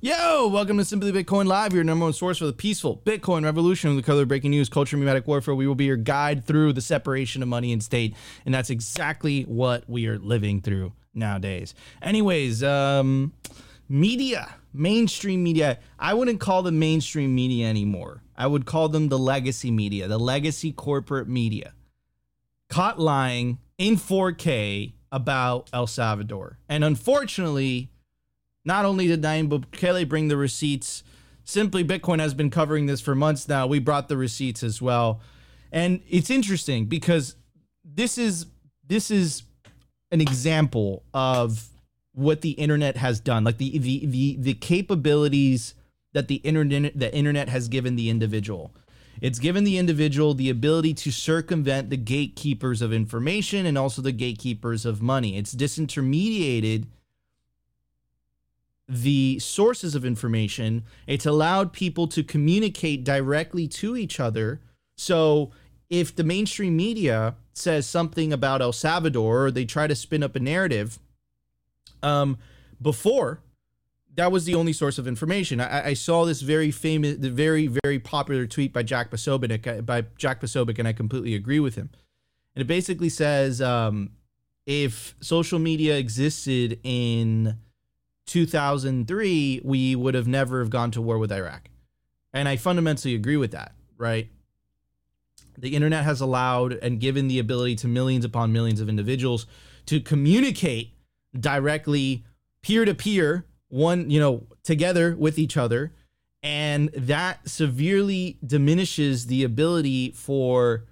Yo, welcome to Simply Bitcoin Live, your number one source for the peaceful Bitcoin revolution with the color breaking news, culture, memetic warfare. We will be your guide through the separation of money and state, and that's exactly what we are living through nowadays. Anyways, um, media, mainstream media. I wouldn't call them mainstream media anymore. I would call them the legacy media, the legacy corporate media. Caught lying in 4K about El Salvador. And unfortunately, not only did Nayib Bukele bring the receipts, Simply Bitcoin has been covering this for months now. We brought the receipts as well. And it's interesting because this is this is an example of what the internet has done. Like the the the, the capabilities that the internet the internet has given the individual. It's given the individual the ability to circumvent the gatekeepers of information and also the gatekeepers of money. It's disintermediated the sources of information. It's allowed people to communicate directly to each other. So if the mainstream media says something about El Salvador or they try to spin up a narrative, um, before that was the only source of information. I, I saw this very famous, the very very popular tweet by Jack Posobiec by Jack Posobiec, and I completely agree with him. And it basically says, um, if social media existed in 2003, we would have never have gone to war with Iraq. And I fundamentally agree with that, right? The internet has allowed and given the ability to millions upon millions of individuals to communicate directly peer to peer, one, you know, together with each other. And that severely diminishes the ability for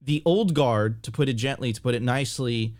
the old guard, to put it gently, to put it nicely,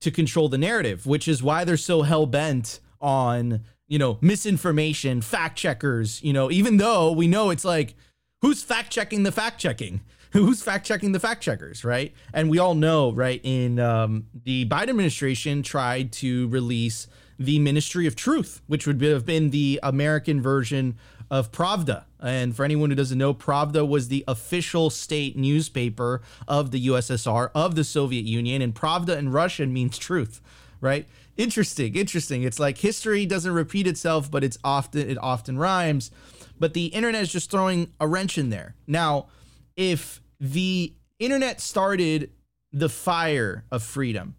to control the narrative, which is why they're so hell bent on you know misinformation fact checkers you know even though we know it's like who's fact checking the fact checking? Who's fact checking the fact checkers right? And we all know right in um, the biden administration tried to release the ministry of truth which would have been the american version of pravda. And for anyone who doesn't know pravda was the official state newspaper of the ussr of the soviet union and pravda in russian means truth right interesting, interesting. It's like history doesn't repeat itself, but it's often it often rhymes. But the internet is just throwing a wrench in there. Now, if the internet started the fire of freedom,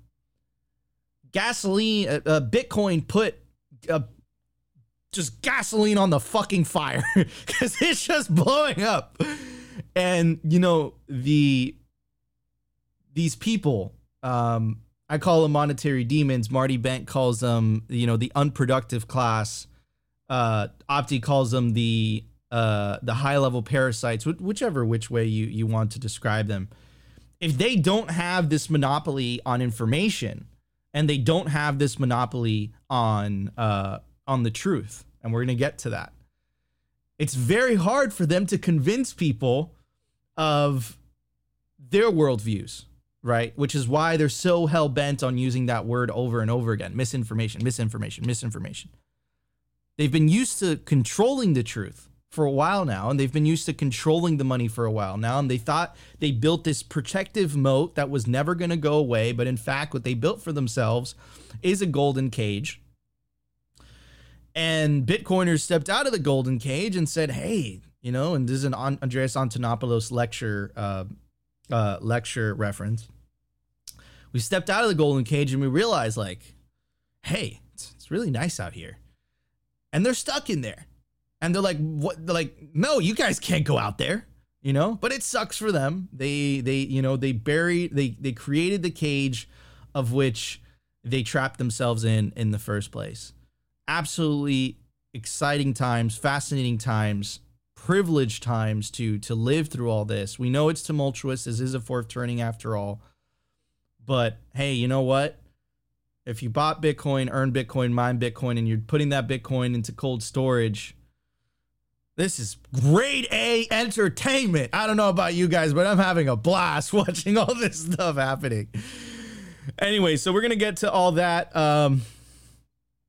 gasoline, uh, uh, Bitcoin put uh, just gasoline on the fucking fire because it's just blowing up. And you know the these people um, I call them monetary demons. Marty Bent calls them, you know, the unproductive class. Uh, Opti calls them the uh, the high level parasites, whichever which way you you want to describe them. If they don't have this monopoly on information, and they don't have this monopoly on uh, on the truth, and we're gonna get to that. It's very hard for them to convince people of their worldviews right? Which is why they're so hell bent on using that word over and over again misinformation, misinformation, misinformation. They've been used to controlling the truth for a while now, and they've been used to controlling the money for a while now. And they thought they built this protective moat that was never going to go away. But in fact, what they built for themselves is a golden cage. And Bitcoiners stepped out of the golden cage and said, hey, you know, and this is an Andreas Antonopoulos lecture uh, uh, lecture reference we stepped out of the golden cage and we realized like hey it's, it's really nice out here. And they're stuck in there. And they're like what they're like no you guys can't go out there you know? But it sucks for them. They they you know they buried they they created the cage of which they trapped themselves in in the first place. Absolutely exciting times fascinating times privileged times to to live through all this. We know it's tumultuous. This is a fourth turning after all but hey, you know what? If you bought Bitcoin, earned Bitcoin, mined Bitcoin, and you're putting that Bitcoin into cold storage, this is grade A entertainment. I don't know about you guys, but I'm having a blast watching all this stuff happening. Anyway, so we're gonna get to all that. Um,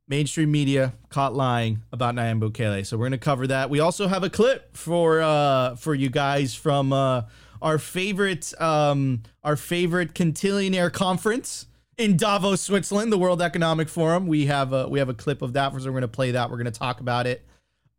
mainstream media caught lying about Nayib Bukele, so we're gonna cover that. We also have a clip for uh, for you guys from uh, our favorite um, our favorite Cantillionaire conference. in Davos, Switzerland, the World Economic Forum. We have a we have a clip of that. So we're going to play that. We're going to talk about it.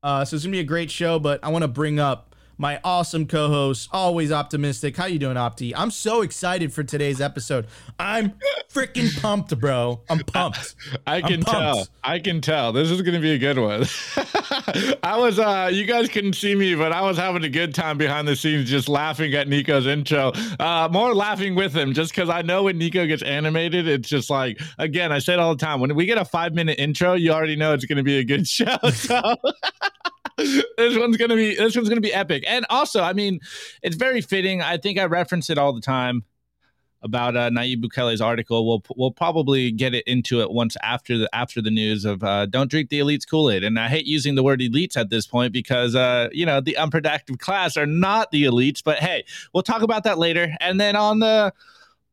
Uh, so it's gonna be a great show. But I want to bring up my awesome co-host, always optimistic. How you doing, Opti? I'm so excited for today's episode. I'm freaking pumped, bro. I'm pumped. I can tell. I can tell. This is going to be a good one. I was uh you guys couldn't see me, but I was having a good time behind the scenes just laughing at Nico's intro. Uh more laughing with him just cuz I know when Nico gets animated, it's just like again, I say it all the time. When we get a 5-minute intro, you already know it's going to be a good show. So this one's gonna be this one's gonna be epic. And also, I mean, it's very fitting. I think I reference it all the time about uh, Nayib Bukele's article. We'll we'll probably get it into it once after the after the news of uh, don't drink the elites Kool Aid. And I hate using the word elites at this point because uh, you know the unproductive class are not the elites. But hey, we'll talk about that later. And then on the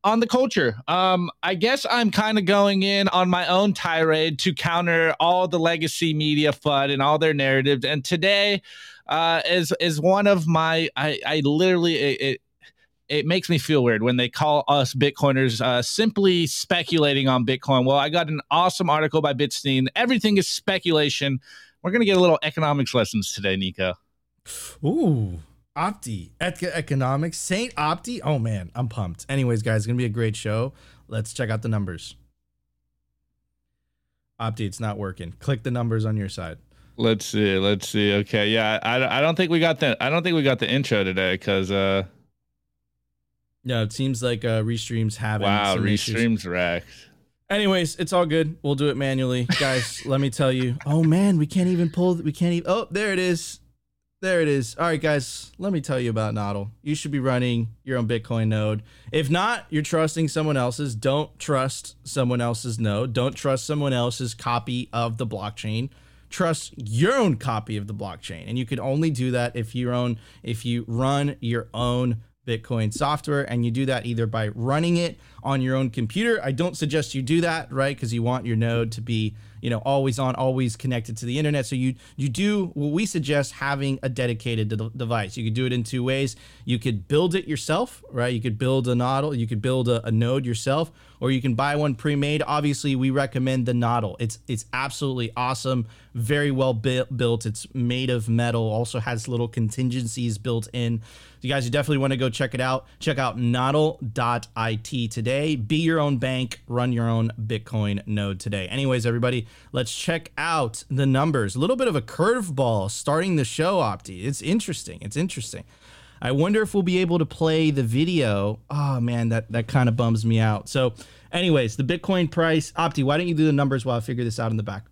on the culture. Um, I guess I'm kind of going in on my own tirade to counter all the legacy media FUD and all their narratives. And today uh, is is one of my I, I literally it, it, it makes me feel weird when they call us Bitcoiners uh, simply speculating on Bitcoin. Well, I got an awesome article by Bitstein. Everything is speculation. We're gonna get a little economics lessons today, Nico. Ooh, Opti, economics, Saint Opti. Oh man, I'm pumped. Anyways, guys, it's gonna be a great show. Let's check out the numbers. Opti, it's not working. Click the numbers on your side. Let's see. Let's see. Okay, yeah, I, I don't think we got the I don't think we got the intro today because uh. No, it seems like uh, Restream's having wow, Restream's issues. wrecked. Anyways, it's all good. We'll do it manually, guys. let me tell you. Oh man, we can't even pull. We can't even. Oh, there it is. There it is. All right, guys, let me tell you about Nodl. You should be running your own Bitcoin node. If not, you're trusting someone else's. Don't trust someone else's node. Don't trust someone else's copy of the blockchain. Trust your own copy of the blockchain. And you can only do that if you own if you run your own Bitcoin software and you do that either by running it on your own computer. I don't suggest you do that, right? Because you want your node to be you know always on always connected to the internet. So you you do what we suggest having a dedicated de- device. You could do it in two ways. You could build it yourself right? You could build a nodl you could build a, a node yourself or you can buy one pre-made. Obviously we recommend the nodl it's it's absolutely awesome very well built. It's made of metal also has little contingencies built in. You guys you definitely want to go check it out. Check out nodl.it today. Be your own bank run your own bitcoin node today. Anyways everybody Let's check out the numbers. A little bit of a curveball starting the show, Opti. It's interesting. It's interesting. I wonder if we'll be able to play the video. Oh man, that that kind of bums me out. So, anyways, the Bitcoin price, Opti. Why don't you do the numbers while I figure this out in the back?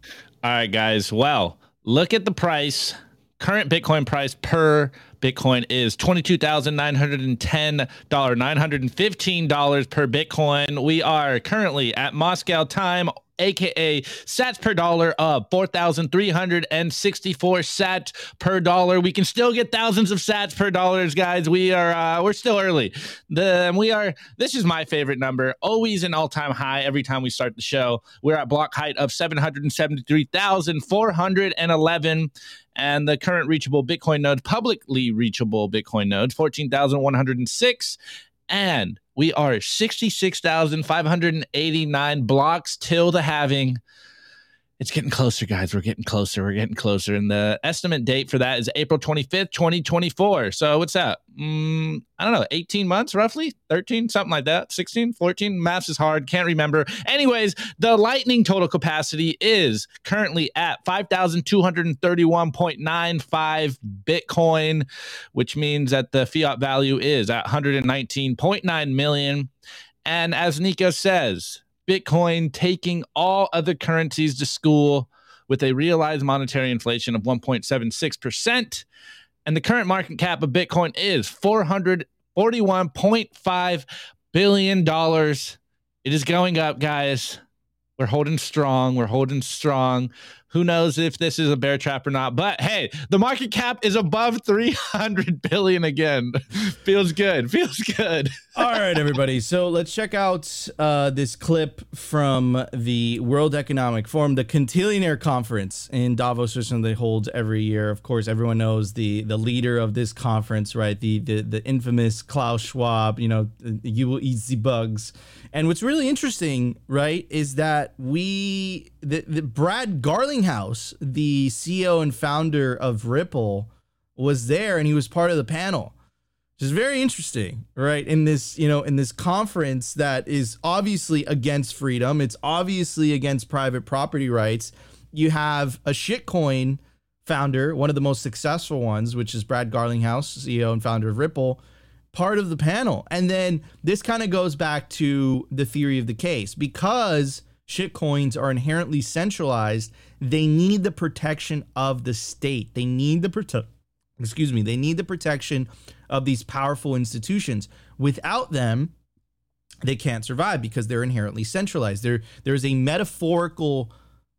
All right, guys. Well, look at the price. Current Bitcoin price per Bitcoin is $22,910, $915 per Bitcoin. We are currently at Moscow time aka sats per dollar of 4,364 sats per dollar. We can still get thousands of sats per dollars, guys. We are uh, we're still early. The we are this is my favorite number. Always an all-time high every time we start the show. We're at block height of 773,411 and the current reachable Bitcoin node, publicly reachable Bitcoin nodes, 14,106 and we are 66,589 blocks till the halving it's getting closer, guys. We're getting closer. We're getting closer. And the estimate date for that is April 25th, 2024. So what's that? Mm, I don't know, 18 months roughly, 13, something like that, 16, 14. Maths is hard. Can't remember. Anyways, the Lightning total capacity is currently at 5,231.95 Bitcoin, which means that the fiat value is at 119.9 million. And as Nico says, Bitcoin taking all other currencies to school with a realized monetary inflation of 1.76%. And the current market cap of Bitcoin is $441.5 billion. It is going up, guys. We're holding strong. We're holding strong. who knows if this is a bear trap or not? But hey, the market cap is above 300 billion again. Feels good. Feels good. All right, everybody. So let's check out uh, this clip from the World Economic Forum, the Cantillionaire Conference in Davos, which they hold every year. Of course, everyone knows the the leader of this conference, right? The the, the infamous Klaus Schwab. You know, you will eat the bugs. And what's really interesting, right, is that we the, the Brad Garlinghouse, the CEO and founder of Ripple, was there and he was part of the panel which is very interesting, right? In this, you know, in this conference that is obviously against freedom, it's obviously against private property rights. You have a shitcoin founder, one of the most successful ones, which is Brad Garlinghouse, CEO and founder of Ripple, part of the panel. And then this kind of goes back to the theory of the case because shitcoins are inherently centralized, they need the protection of the state. They need the protection excuse me, they need the protection of these powerful institutions. Without them, they can't survive because they're inherently centralized. There, there's a metaphorical.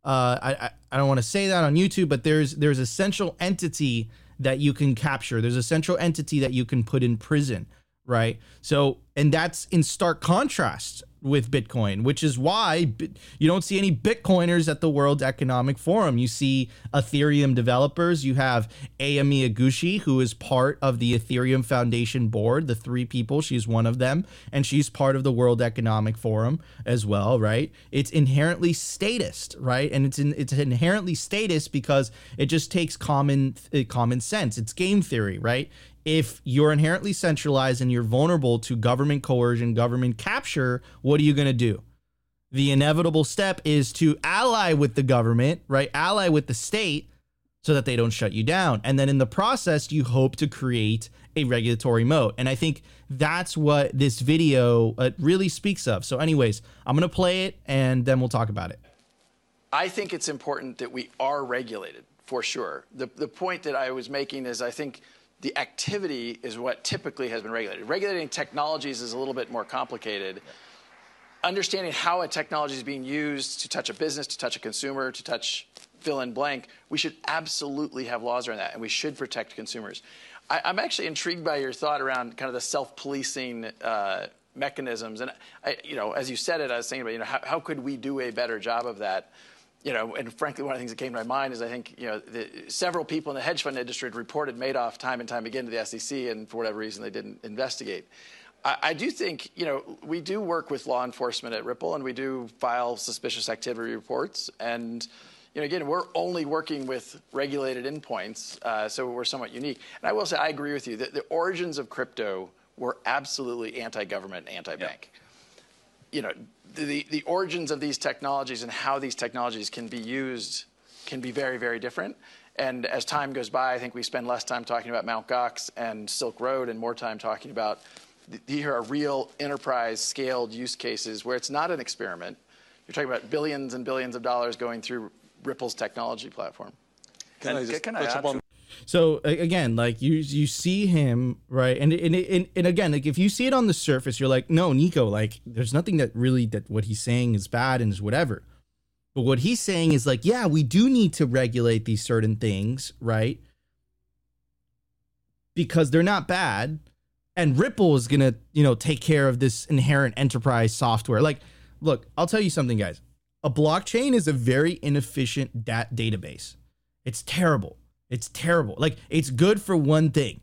Uh, I, I don't want to say that on YouTube, but there's there's a central entity that you can capture. There's a central entity that you can put in prison, right? So, and that's in stark contrast with Bitcoin, which is why you don't see any Bitcoiners at the World Economic Forum. You see Ethereum developers. You have Aya Miyaguchi, who is part of the Ethereum Foundation board, the three people. She's one of them, and she's part of the World Economic Forum as well, right? It's inherently statist, right? And it's in, it's inherently statist because it just takes common uh, common sense. It's game theory, right? If you're inherently centralized and you're vulnerable to government coercion, government capture, what are you going to do? The inevitable step is to ally with the government, right? Ally with the state so that they don't shut you down. And then in the process, you hope to create a regulatory moat. And I think that's what this video uh, really speaks of. So, anyways, I'm going to play it and then we'll talk about it. I think it's important that we are regulated for sure. The, the point that I was making is I think the activity is what typically has been regulated. Regulating technologies is a little bit more complicated. Understanding how a technology is being used to touch a business, to touch a consumer, to touch fill in blank, we should absolutely have laws around that, and we should protect consumers. I, am actually intrigued by your thought around kind of the self-policing uh, mechanisms, and I, you know, as you said it, I was thinking about, you know, how, how could we do a better job of that? You know, and frankly, one of the things that came to my mind is I think, you know, the, several people in the hedge fund industry had reported Madoff time and time again to the SEC, and for whatever reason, they didn't investigate. I, I do think, you know, we do work with law enforcement at Ripple, and we do file suspicious activity reports. And, you know, again, we're only working with regulated endpoints, uh, so we're somewhat unique. And I will say, I agree with you that the origins of crypto were absolutely anti-government, anti-bank. You know, the, the origins of these technologies and how these technologies can be used can be very, very different. And as time goes by, I think we spend less time talking about Mt. Gox and Silk Road and more time talking about these are real enterprise scaled use cases where it's not an experiment. You're talking about billions and billions of dollars going through Ripple's technology platform. Can and I just can I add? So again, like you you see him right, and and, and and again, like if you see it on the surface, you're like, no, Nico, like there's nothing that really that what he's saying is bad and is whatever. But what he's saying is like, yeah, we do need to regulate these certain things, right? Because they're not bad, and Ripple is gonna you know take care of this inherent enterprise software. Like, look, I'll tell you something, guys. A blockchain is a very inefficient dat- database. It's terrible it's terrible. Like it's good for one thing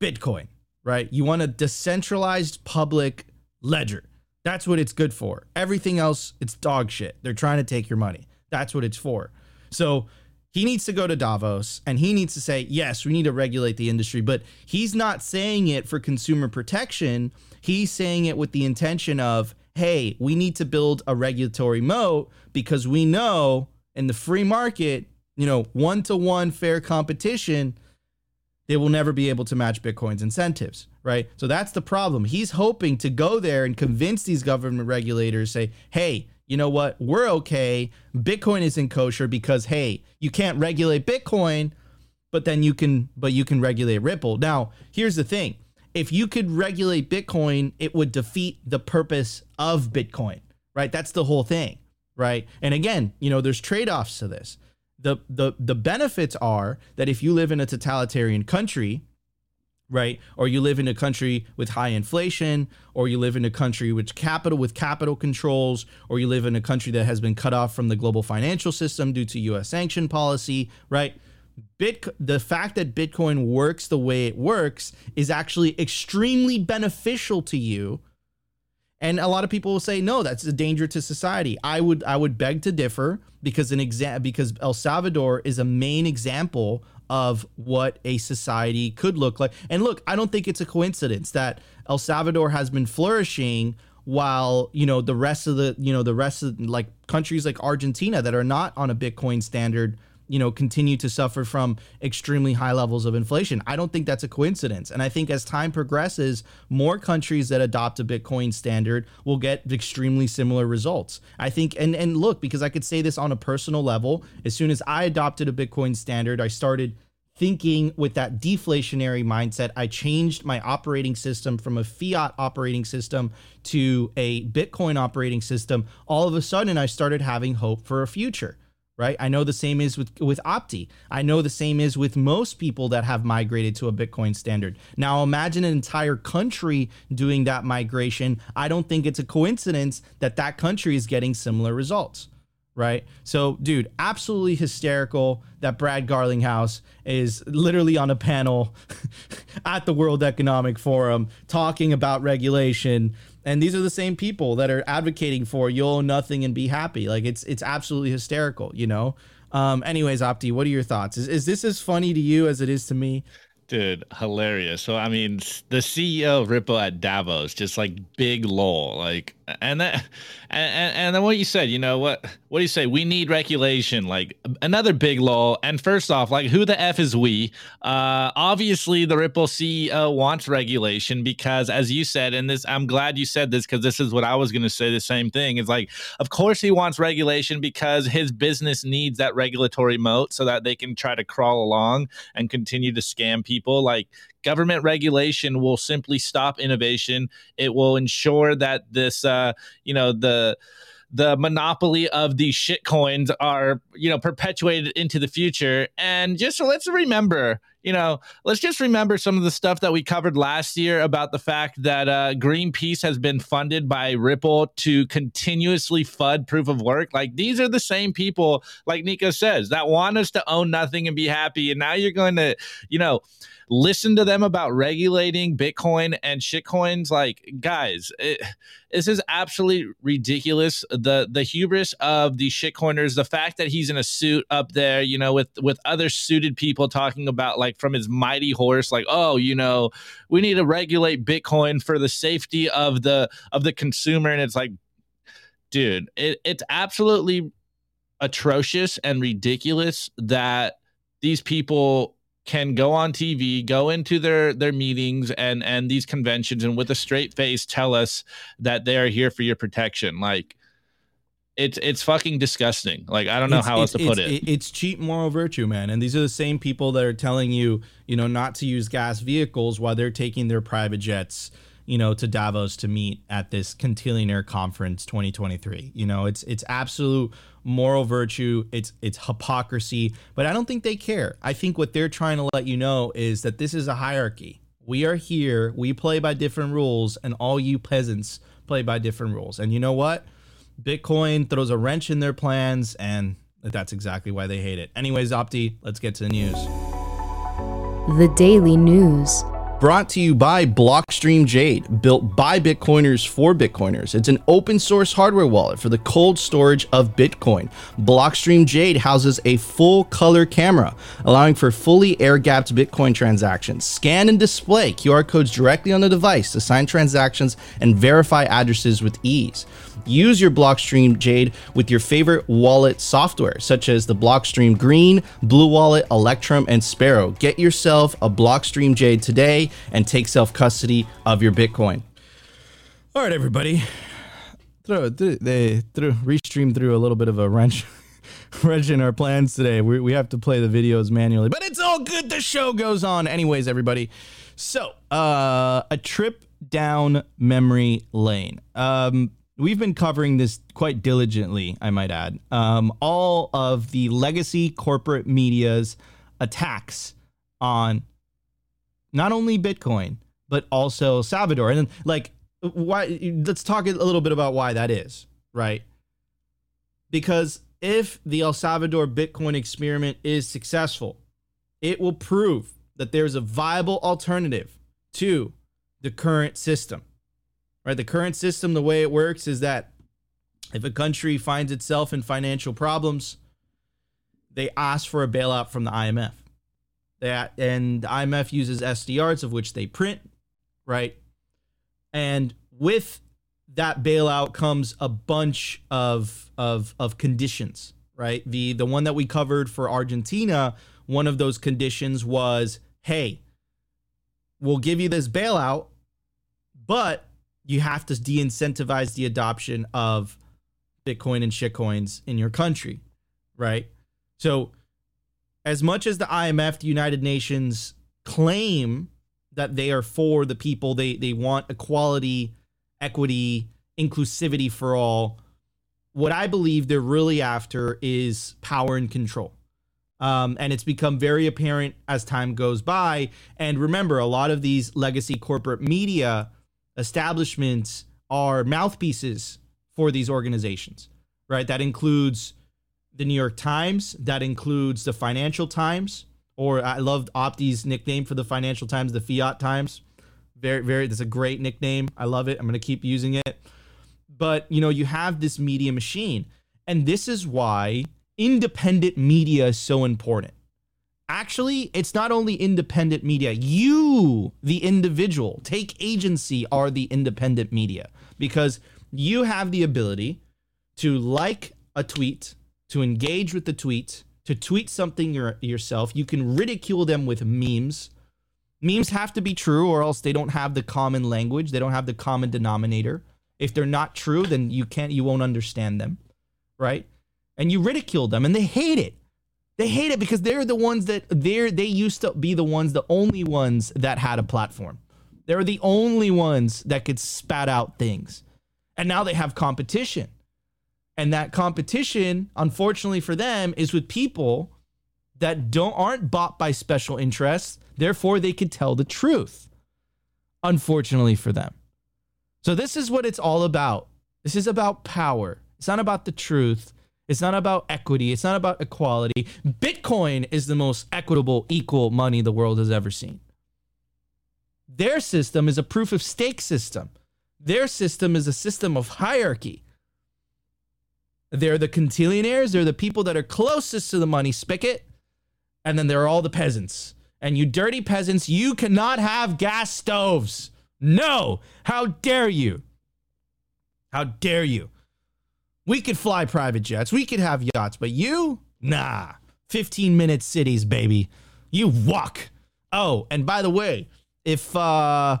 Bitcoin, right? You want a decentralized public ledger. That's what it's good for. Everything else, it's dog shit. They're trying to take your money. That's what it's for. So he needs to go to Davos and he needs to say, yes, we need to regulate the industry. But he's not saying it for consumer protection. He's saying it with the intention of, hey, we need to build a regulatory moat because we know in the free market, you know, one to one fair competition, they will never be able to match Bitcoin's incentives, right? So that's the problem. He's hoping to go there and convince these government regulators, say, hey, you know what? We're okay. Bitcoin isn't kosher because, hey, you can't regulate Bitcoin, but then you can, but you can regulate Ripple. Now, here's the thing. If you could regulate Bitcoin, it would defeat the purpose of Bitcoin, right? That's the whole thing, right? And again, you know, there's trade offs to this the the the benefits are that if you live in a totalitarian country, right, or you live in a country with high inflation, or you live in a country with capital with capital controls, or you live in a country that has been cut off from the global financial system due to U.S. sanction policy, right? Bit the fact that Bitcoin works the way it works is actually extremely beneficial to you. And a lot of people will say, no, that's a danger to society. I would I would beg to differ because an exam because El Salvador is a main example of what a society could look like. And look, I don't think it's a coincidence that El Salvador has been flourishing while you know the rest of the you know the rest of like countries like Argentina that are not on a Bitcoin standard you know, continue to suffer from extremely high levels of inflation. I don't think that's a coincidence. And I think as time progresses, more countries that adopt a Bitcoin standard will get extremely similar results. I think, and, and look, because I could say this on a personal level, as soon as I adopted a Bitcoin standard, I started thinking with that deflationary mindset. I changed my operating system from a fiat operating system to a Bitcoin operating system. All of a sudden, I started having hope for a future right? I know the same is with with Opti. I know the same is with most people that have migrated to a Bitcoin standard. Now imagine an entire country doing that migration. I don't think it's a coincidence that that country is getting similar results, right? So, dude, absolutely hysterical that Brad Garlinghouse is literally on a panel at the World Economic Forum talking about regulation and these are the same people that are advocating for you'll own nothing and be happy. Like it's it's absolutely hysterical you know? Um anyways opti what are your thoughts? Is, is this as funny to you as it is to me Dude, hilarious. So I mean, the CEO of Ripple at Davos, just like big lol, like, and that, and and then what you said, you know what? What do you say? We need regulation, like another big lol. And first off, like, who the f is we? Uh, obviously, the Ripple CEO wants regulation because, as you said, and this, I'm glad you said this because this is what I was going to say. The same thing. It's like, of course, he wants regulation because his business needs that regulatory moat so that they can try to crawl along and continue to scam people people. Like government regulation will simply stop innovation. It will ensure that this, uh, you know, the the monopoly of these shit coins are you know perpetuated into the future and just let's remember you know let's just remember some of the stuff that we covered last year about the fact that uh, greenpeace has been funded by ripple to continuously fud proof of work like these are the same people like nico says that want us to own nothing and be happy and now you're going to you know listen to them about regulating Bitcoin and shitcoins. Like, guys, it, this is absolutely ridiculous. The the hubris of the shitcoiners, the fact that he's in a suit up there, you know, with with other suited people talking about like from his mighty horse, like, oh, you know, we need to regulate Bitcoin for the safety of the of the consumer, and it's like, dude, it, it's absolutely atrocious and ridiculous that these people can go on TV, go into their their meetings and and these conventions, and with a straight face tell us that they are here for your protection. Like it's it's fucking disgusting. Like I don't know it's, how else to put it. It's cheap moral virtue, man. And these are the same people that are telling you, you know, not to use gas vehicles while they're taking their private jets you know, to Davos to meet at this Cantillionaire Conference 2023. You know, it's it's absolute moral virtue, it's it's hypocrisy, but I don't think they care. I think what they're trying to let you know is that this is a hierarchy. We are here, we play by different rules, and all you peasants play by different rules. And you know what? Bitcoin throws a wrench in their plans, and that's exactly why they hate it. Anyways, Opti, let's get to the news. The Daily News brought to you by Blockstream Jade, built by Bitcoiners for Bitcoiners. It's an open source hardware wallet for the cold storage of Bitcoin. Blockstream Jade houses a full color camera, allowing for fully air gapped Bitcoin transactions. Scan and display QR codes directly on the device to sign transactions and verify addresses with ease. Use your Blockstream Jade with your favorite wallet software, such as the Blockstream Green, Blue Wallet, Electrum, and Sparrow. Get yourself a Blockstream Jade today and take self custody of your Bitcoin. All right, everybody. Throw, they threw restream through a little bit of a wrench. wrench in our plans today. We, we have to play the videos manually, but it's all good. The show goes on. Anyways, everybody. So, uh, a trip down memory lane. Um, we've been covering this quite diligently, I might add. Um, all of the legacy corporate media's attacks on not only Bitcoin but also Salvador, and then, like why? Let's talk a little bit about why that is, right? Because if the El Salvador Bitcoin experiment is successful, it will prove that there's a viable alternative to the current system. Right? The current system, the way it works is that if a country finds itself in financial problems, they ask for a bailout from the IMF. That and the IMF uses SDRs of which they print, right? And with that bailout comes a bunch of of of conditions, right? The the one that we covered for Argentina, one of those conditions was, hey, we'll give you this bailout, but you have to de-incentivize the adoption of Bitcoin and shitcoins in your country, right? So, as much as the IMF, the United Nations, claim that they are for the people, they they want equality, equity, inclusivity for all. What I believe they're really after is power and control. Um, and it's become very apparent as time goes by. And remember, a lot of these legacy corporate media establishments are mouthpieces for these organizations, right? That includes the New York Times, that includes the Financial Times, or I loved Opti's nickname for the Financial Times, the Fiat Times. Very, very, that's a great nickname. I love it. I'm going to keep using it. But, you know, you have this media machine. And this is why independent media is so important. Actually, it's not only independent media, you, the individual, take agency, are the independent media because you have the ability to like a tweet, to engage with the tweet, to tweet something your, yourself. You can ridicule them with memes. Memes have to be true, or else they don't have the common language. They don't have the common denominator. If they're not true, then you can't, you won't understand them, right? And you ridicule them, and they hate it. They hate it because they're the ones that they're they used to be the ones, the only ones that had a platform. They're the only ones that could spat out things, and now they have competition. And that competition, unfortunately for them, is with people that don't aren't bought by special interests. Therefore, they could tell the truth. Unfortunately for them. So this is what it's all about. This is about power. It's not about the truth. It's not about equity. It's not about equality. Bitcoin is the most equitable, equal money the world has ever seen. Their system is a proof of stake system. Their system is a system of hierarchy. They're the quintillionaires. They're the people that are closest to the money spigot. And then there are all the peasants. And you dirty peasants, you cannot have gas stoves. No. How dare you? How dare you? We could fly private jets. We could have yachts, but you? Nah. 15 minute cities, baby. You walk. Oh, and by the way, if uh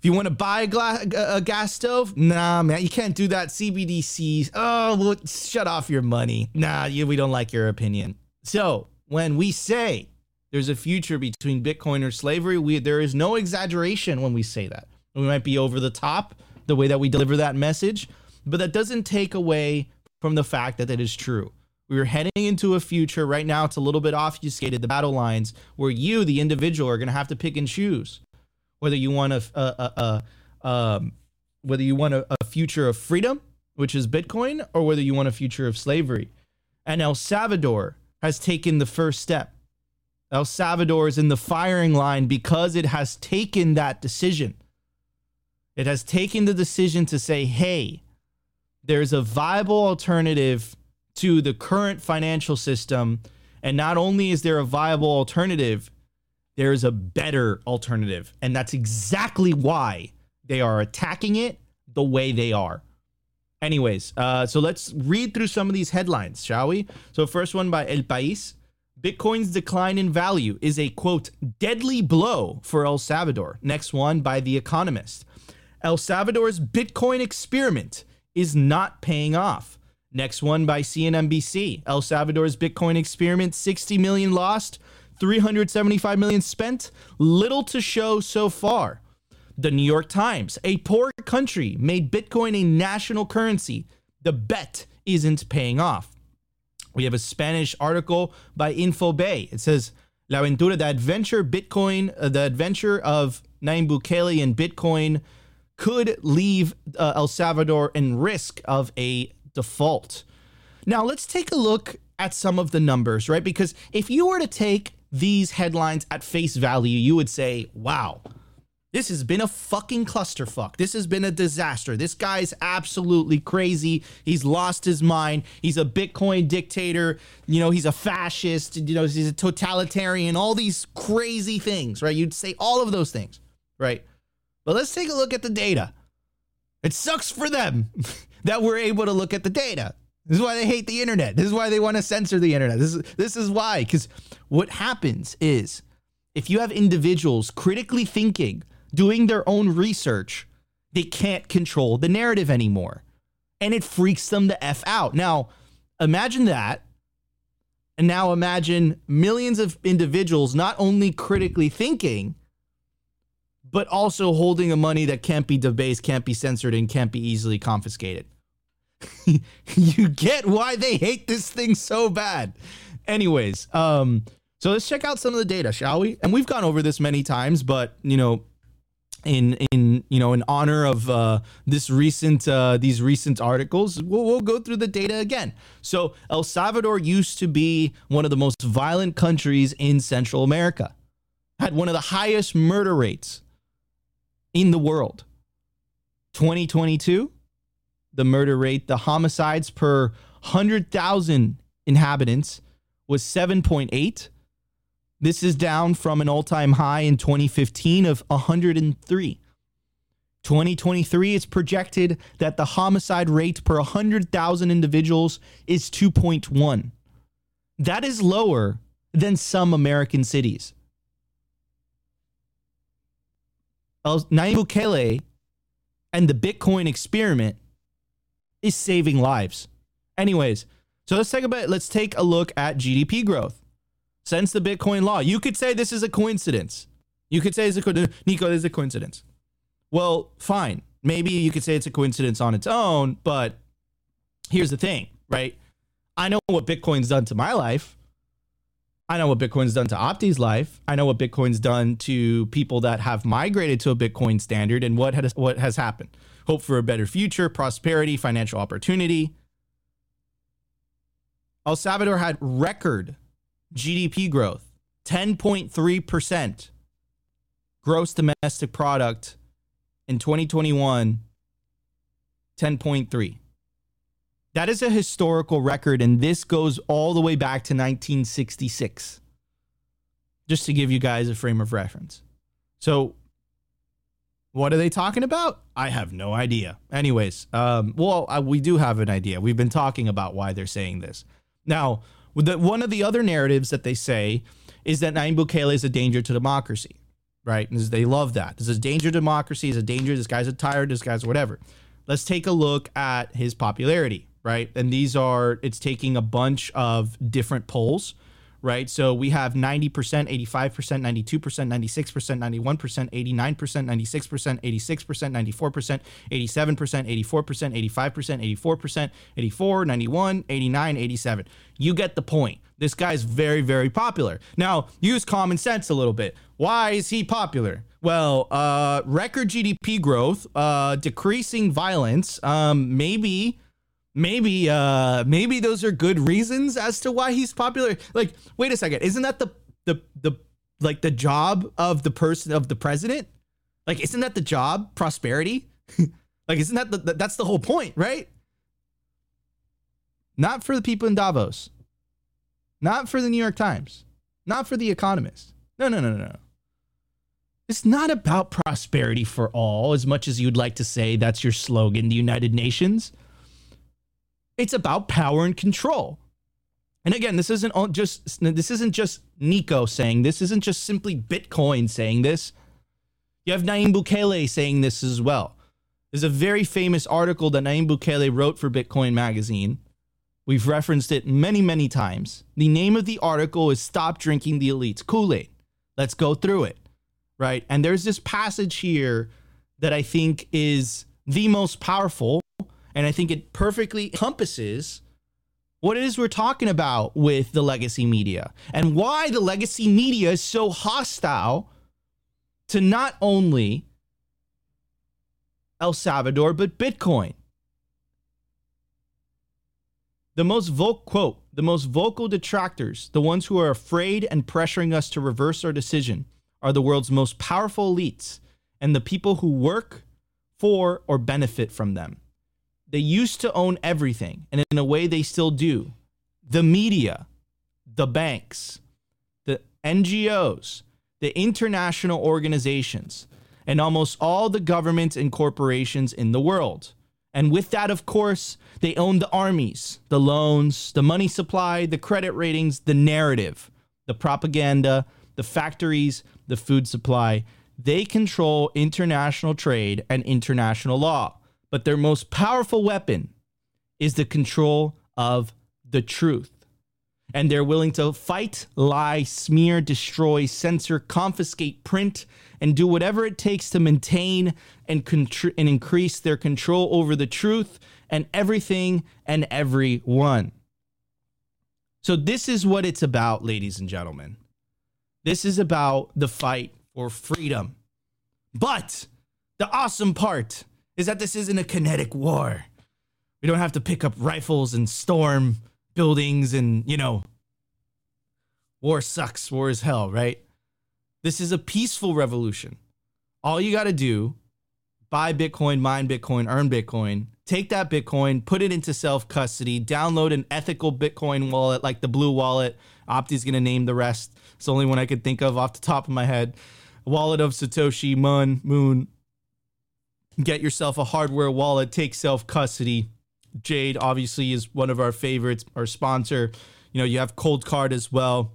if you want to buy a, gla- a gas stove, nah, man, you can't do that. CBDCs. Oh, well, shut off your money. Nah, you, we don't like your opinion. So when we say there's a future between Bitcoin or slavery, we there is no exaggeration when we say that. We might be over the top the way that we deliver that message, but that doesn't take away from the fact that it is true. We are heading into a future right now. It's a little bit obfuscated, the battle lines, where you, the individual, are going to have to pick and choose whether you want a, a, a, a um, whether you want a, a future of freedom, which is Bitcoin, or whether you want a future of slavery. And El Salvador has taken the first step. El Salvador is in the firing line because it has taken that decision. It has taken the decision to say, hey, there's a viable alternative to the current financial system. And not only is there a viable alternative, there is a better alternative. And that's exactly why they are attacking it the way they are. Anyways, uh, so let's read through some of these headlines, shall we? So, first one by El País Bitcoin's decline in value is a quote, deadly blow for El Salvador. Next one by The Economist El Salvador's Bitcoin experiment is not paying off. Next one by CNBC. El Salvador's Bitcoin experiment 60 million lost, 375 million spent, little to show so far. The New York Times, a poor country made Bitcoin a national currency. The bet isn't paying off. We have a Spanish article by Infobae. It says, La Aventura, the adventure Bitcoin, uh, the adventure of Nayib Bukele and Bitcoin could leave uh, El Salvador in risk of a default. Now, let's take a look at some of the numbers, right? Because if you were to take these headlines at face value, you would say, wow, this has been a fucking clusterfuck. This has been a disaster. This guy's absolutely crazy. He's lost his mind. He's a Bitcoin dictator. You know, he's a fascist. You know, he's a totalitarian, all these crazy things, right? You'd say all of those things, right? But let's take a look at the data. It sucks for them that we're able to look at the data. This is why they hate the internet. This is why they want to censor the internet. This is this is why cuz what happens is if you have individuals critically thinking, doing their own research, they can't control the narrative anymore. And it freaks them the f out. Now, imagine that. And now imagine millions of individuals not only critically thinking, but also holding a money that can't be debased, can't be censored, and can't be easily confiscated. you get why they hate this thing so bad. Anyways, um, so let's check out some of the data, shall we? And we've gone over this many times, but you know, in in you know in honor of uh, this recent uh, these recent articles, we'll, we'll go through the data again. So El Salvador used to be one of the most violent countries in Central America, had one of the highest murder rates in the world. 2022, the murder rate, the homicides per 100,000 inhabitants was 7.8. This is down from an all time high in 2015 of 103. 2023, it's projected that the homicide rate per 100,000 individuals is 2.1. That is lower than some American cities. Nayib Bukele and the Bitcoin experiment is saving lives. Anyways, so let's take a bit, let's take a look at GDP growth. Since the Bitcoin law, you could say this is a coincidence. You could say it's a Nico, is a coincidence. Well, fine. Maybe you could say it's a coincidence on its own, but here's the thing, right? I know what Bitcoin's done to my life. I know what Bitcoin's done to Opti's life. I know what Bitcoin's done to people that have migrated to a Bitcoin standard and what has what has happened. Hope for a better future, prosperity, financial opportunity. El Salvador had record GDP growth, 10.3% gross domestic product in 2021, 10.3. That is a historical record, and this goes all the way back to 1966. Just to give you guys a frame of reference. So, what are they talking about? I have no idea. Anyways, um, well, I, we do have an idea. We've been talking about why they're saying this. Now, the, one of the other narratives that they say is that Nayib Bukele is a danger to democracy, right? And they love that. This is a danger to democracy. Is a danger. This guy's a tyrant. This guy's whatever. Let's take a look at his popularity right? And these are, it's taking a bunch of different polls, right? So we have 90%, 85%, 92%, 96%, 91%, 89%, 96%, 86%, 94%, 87%, 84%, 85%, 84%, 84, 91, 89, 87. You get the point. This guy's very, very popular. Now, use common sense a little bit. Why is he popular? Well, uh, record GDP growth, uh, decreasing violence, um, maybe maybe uh maybe those are good reasons as to why he's popular. Like wait a second. Isn't that the the the like the job of the person of the president? Like isn't that the job? Prosperity? Like isn't that the, that's the whole point right? Not for the people in davos. Not for the new york times. Not for the economist. No no no no no. It's not about prosperity for all as much as you'd like to say that's your slogan the united nations it's about power and control. And again, this isn't just this isn't just Nico saying this. Isn't just simply Bitcoin saying this. You have Nayib Bukele saying this as well. There's a very famous article that Nayib Bukele wrote for Bitcoin Magazine. We've referenced it many, many times. The name of the article is "Stop Drinking the Elite's Kool Aid." Let's go through it, right? And there's this passage here that I think is the most powerful. And I think it perfectly encompasses what it is we're talking about with the legacy media and why the legacy media is so hostile to not only El Salvador, but Bitcoin. The most vocal quote, the most vocal detractors, the ones who are afraid and pressuring us to reverse our decision, are the world's most powerful elites and the people who work for or benefit from them. They used to own everything, and in a way they still do. The media, the banks, the NGOs, the international organizations, and almost all the governments and corporations in the world. And with that, of course, they own the armies, the loans, the money supply, the credit ratings, the narrative, the propaganda, the factories, the food supply. They control international trade and international law. But their most powerful weapon is the control of the truth. And they're willing to fight, lie, smear, destroy, censor, confiscate, print, and do whatever it takes to maintain and, contr- and increase their control over the truth and everything and everyone. So, this is what it's about, ladies and gentlemen. This is about the fight for freedom. But the awesome part is that this isn't a kinetic war. We don't have to pick up rifles and storm buildings and, you know, war sucks, war is hell, right? This is a peaceful revolution. All you got to do buy Bitcoin, mine Bitcoin, earn Bitcoin, take that Bitcoin, put it into self custody, download an ethical Bitcoin wallet like the Blue Wallet. Opti's going to name the rest. It's the only one I could think of off the top of my head. Wallet of Satoshi, Muun, Moon. Get yourself a hardware wallet, take self custody. Jade obviously is one of our favorites, our sponsor. You know, you have Coldcard as well.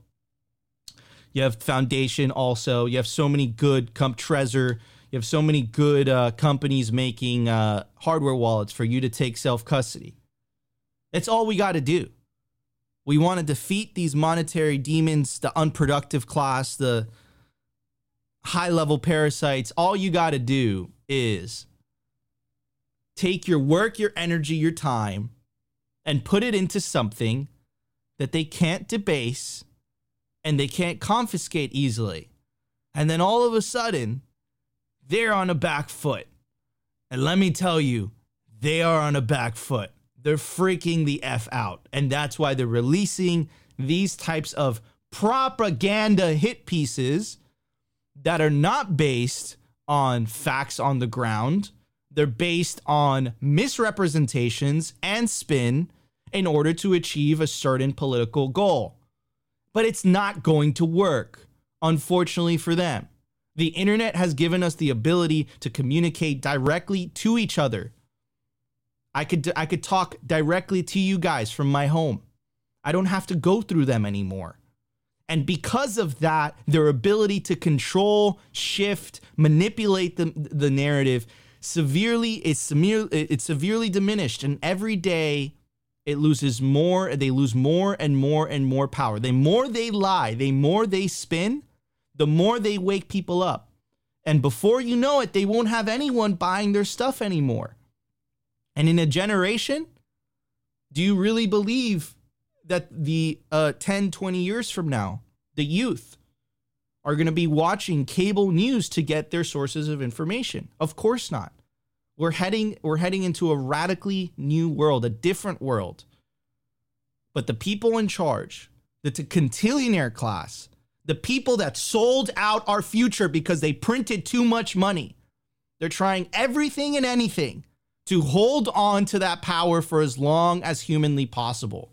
You have Foundation also. You have so many good comp Trezor you have so many good uh, companies making uh, hardware wallets for you to take self custody. That's all we got to do. We want to defeat these monetary demons, the unproductive class, the high level parasites. All you got to do is take your work, your energy, your time, and put it into something that they can't debase and they can't confiscate easily. And then all of a sudden, they're on a back foot. And let me tell you, they are on a back foot. They're freaking the F out. And that's why they're releasing these types of propaganda hit pieces that are not based on facts on the ground. They're based on misrepresentations and spin in order to achieve a certain political goal. But it's not going to work, unfortunately for them. The internet has given us the ability to communicate directly to each other. I could I could talk directly to you guys from my home. I don't have to go through them anymore. And because of that, their ability to control, shift, manipulate the, the narrative severely it's, severe, it's severely diminished and every day it loses more they lose more and more and more power. The more they lie, the more they spin, the more they wake people up. And before you know it, they won't have anyone buying their stuff anymore. And in a generation, do you really believe that the uh, 10, 20 years from now, the youth are going to be watching cable news to get their sources of information? Of course not. We're heading we're heading into a radically new world, a different world. But the people in charge, the Cantillionaire class, the people that sold out our future because they printed too much money. They're trying everything and anything to hold on to that power for as long as humanly possible.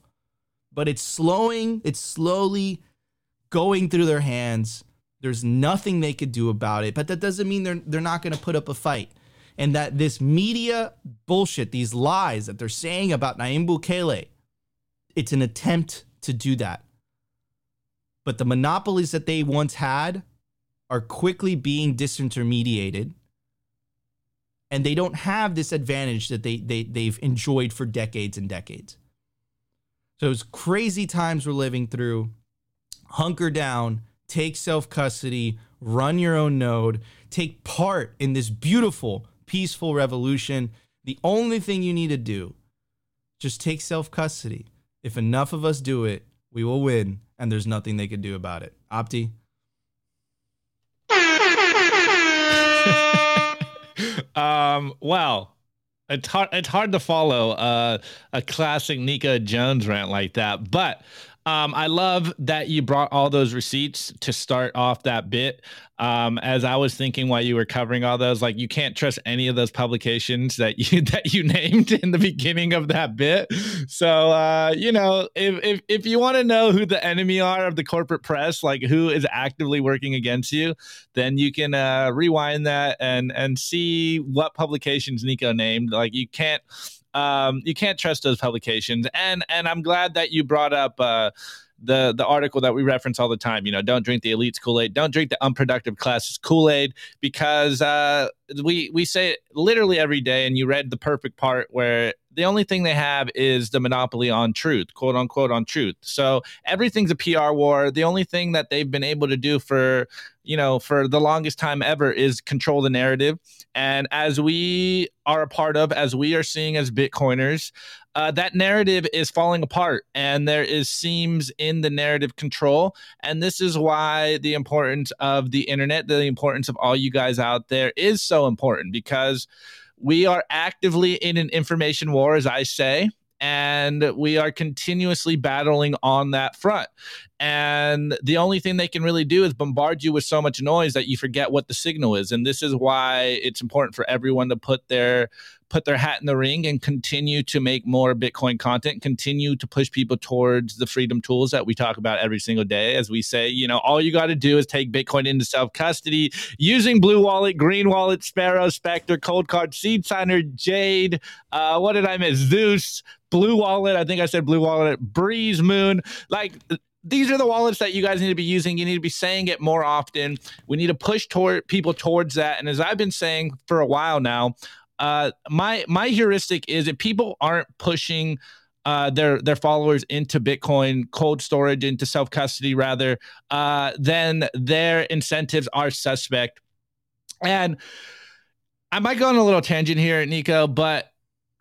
But it's slowing, it's slowly going through their hands. There's nothing they could do about it, but that doesn't mean they're they're not going to put up a fight. And that this media bullshit, these lies that they're saying about Nayib Bukele, it's an attempt to do that but the monopolies that they once had are quickly being disintermediated and they don't have this advantage that they, they they've enjoyed for decades and decades it's crazy times we're living through hunker down take self custody run your own node take part in this beautiful peaceful revolution. The only thing you need to do, just take self custody. If enough of us do it, we will win, and there's nothing they can do about it. Opti. um, well, it's hard. It's hard to follow uh, a classic Nika Jones rant like that, but um, I love that you brought all those receipts to start off that bit. Um, as I was thinking while you were covering all those, like you can't trust any of those publications that you that you named in the beginning of that bit. So uh, you know, if if if you want to know who the enemy are of the corporate press, like who is actively working against you, then you can uh, rewind that and and see what publications Nico named. Like you can't um, you can't trust those publications. And and I'm glad that you brought up uh, the the article that we reference all the time. You know, don't drink the elites Kool Aid. Don't drink the unproductive classes Kool Aid because uh, we we say it literally every day. And you read the perfect part where the only thing they have is the monopoly on truth, quote unquote, on truth. So everything's a PR war. The only thing that they've been able to do for you know for the longest time ever is control the narrative. And as we are a part of, as we are seeing as Bitcoiners, uh, that narrative is falling apart and there is seams in the narrative control and this is why the importance of the internet the importance of all you guys out there is so important because we are actively in an information war as i say and we are continuously battling on that front. And the only thing they can really do is bombard you with so much noise that you forget what the signal is. And this is why it's important for everyone to put their put their hat in the ring and continue to make more Bitcoin content, continue to push people towards the freedom tools that we talk about every single day. As we say, you know, all you got to do is take Bitcoin into self custody using Blue Wallet, Green Wallet, Sparrow, Specter, Coldcard, Seed Signer, Jade. Uh, what did I miss? Zeus, Blue Wallet. I think I said Blue Wallet, Breez Muun. Like, these are the wallets that you guys need to be using. You need to be saying it more often. We need to push toward people towards that. And as I've been saying for a while now, uh, my my heuristic is if people aren't pushing uh, their their followers into Bitcoin, cold storage, into self custody, rather, uh, then their incentives are suspect. And I might go on a little tangent here, Nico, but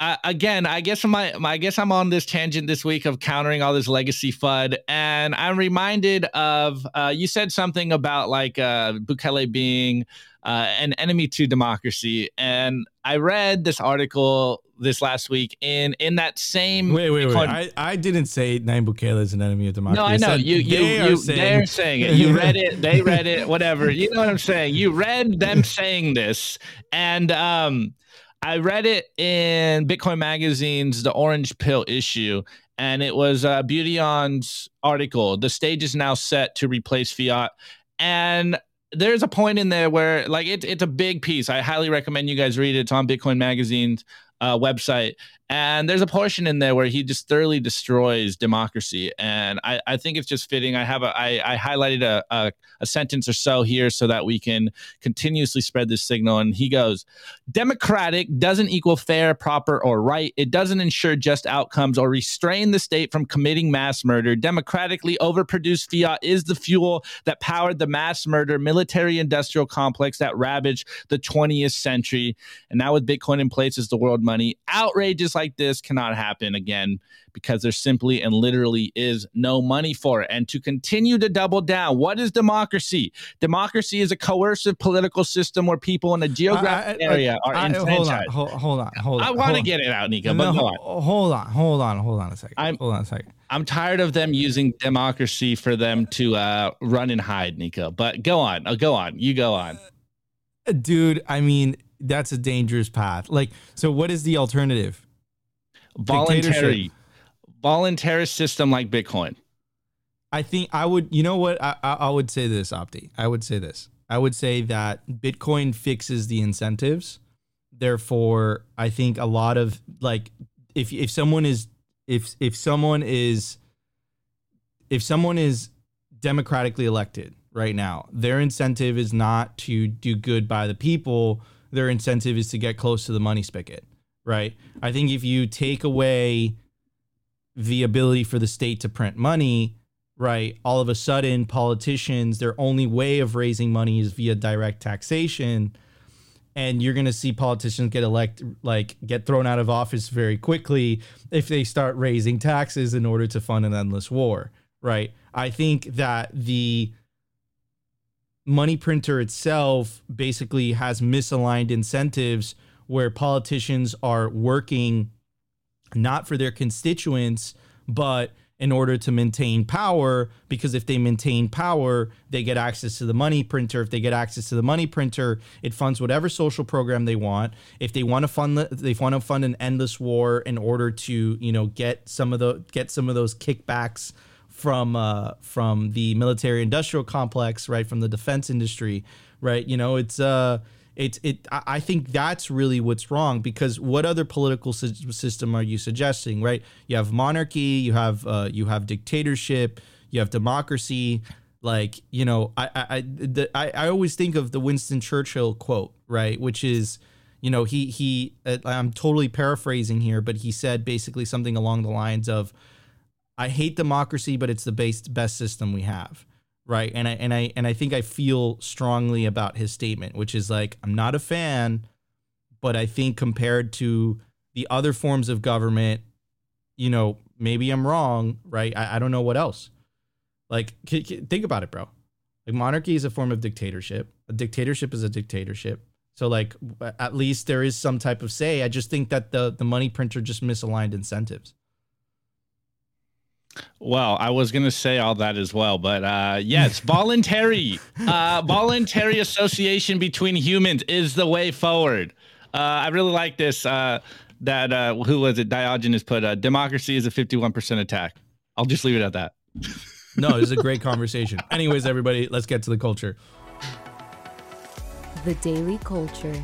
uh, again, I guess my, my I guess I'm on this tangent this week of countering all this legacy FUD, and I'm reminded of uh, you said something about like uh, Bukele being uh, an enemy to democracy. And I read this article this last week in in that same. Wait, wait, wait! I, I didn't say Nayib Bukele is an enemy of democracy. No, I know you. You, they you, are saying... they're saying it. You read it. They read it. Whatever. You know what I'm saying. You read them saying this, and um, I read it in Bitcoin Magazine's The Orange Pill issue, and it was uh, Beautyon's article. The stage is now set to replace fiat, and there's a point in there where like it, it's a big piece. I highly recommend you guys read it. It's on Bitcoin Magazine's uh, website. And there's a portion in there where he just thoroughly destroys democracy. And I, I think it's just fitting. I have a, I, I highlighted a, a, a sentence or so here so that we can continuously spread this signal. And he goes, Democratic doesn't equal fair, proper, or right. It doesn't ensure just outcomes or restrain the state from committing mass murder. Democratically overproduced fiat is the fuel that powered the mass murder military industrial complex that ravaged the 20th century. And now with Bitcoin in place as the world money, outrageous this cannot happen again because there simply and literally is no money for it. And to continue to double down, what is democracy? Democracy is a coercive political system where people in a geographic I, I, area are I, enfranchised. Hold on, hold on, hold on. I want to get it out, Nico, no, but hold on. Hold on, hold on, hold on a 2nd I'm, hold on a second. I'm tired of them using democracy for them to uh, run and hide, Nico. But go on, uh, go on, you go on, dude. I mean, that's a dangerous path. Like, so what is the alternative? Voluntary voluntary system like Bitcoin. I think I would. You know what? I, I would say this, Opti. I would say this. I would say that Bitcoin fixes the incentives. Therefore, I think a lot of like if if someone is if if someone is if someone is democratically elected right now, their incentive is not to do good by the people. Their incentive is to get close to the money spigot right? I think if you take away the ability for the state to print money, right, all of a sudden politicians, their only way of raising money is via direct taxation. and you're going to see politicians get elected like get thrown out of office very quickly if they start raising taxes in order to fund an endless war right i think that the money printer itself basically has misaligned incentives where politicians are working not for their constituents but in order to maintain power because if they maintain power they get access to the money printer. If they get access to the money printer it funds whatever social program they want. If they want to fund they want to fund an endless war in order to you know get some of the get some of those kickbacks from uh from the military industrial complex right from the defense industry right? You know it's uh it's it. I think that's really what's wrong because what other political system are you suggesting? Right? You have monarchy, you have uh, you have dictatorship, you have democracy. Like you know, I I the, I I always think of the Winston Churchill quote, right? Which is, you know, he he. Uh, I'm totally paraphrasing here, but he said basically something along the lines of, "I hate democracy, but it's the best best system we have." Right? And I and I and I think I feel strongly about his statement, which is like I'm not a fan, but I think compared to the other forms of government, you know, maybe I'm wrong, right? I, I don't know what else. Like, c- c- think about it, bro. Like, monarchy is a form of dictatorship. A dictatorship is a dictatorship. So, like, at least there is some type of say. I just think that the the money printer just misaligned incentives. Well, I was going to say all that as well, but uh, yes, voluntary, uh, voluntary association between humans is the way forward. Uh, I really like this. Uh, that uh, who was it? Diogenes put uh, democracy is a fifty-one percent attack. I'll just leave it at that. no, this is a great conversation. Anyways, everybody, let's get to the culture. The daily culture.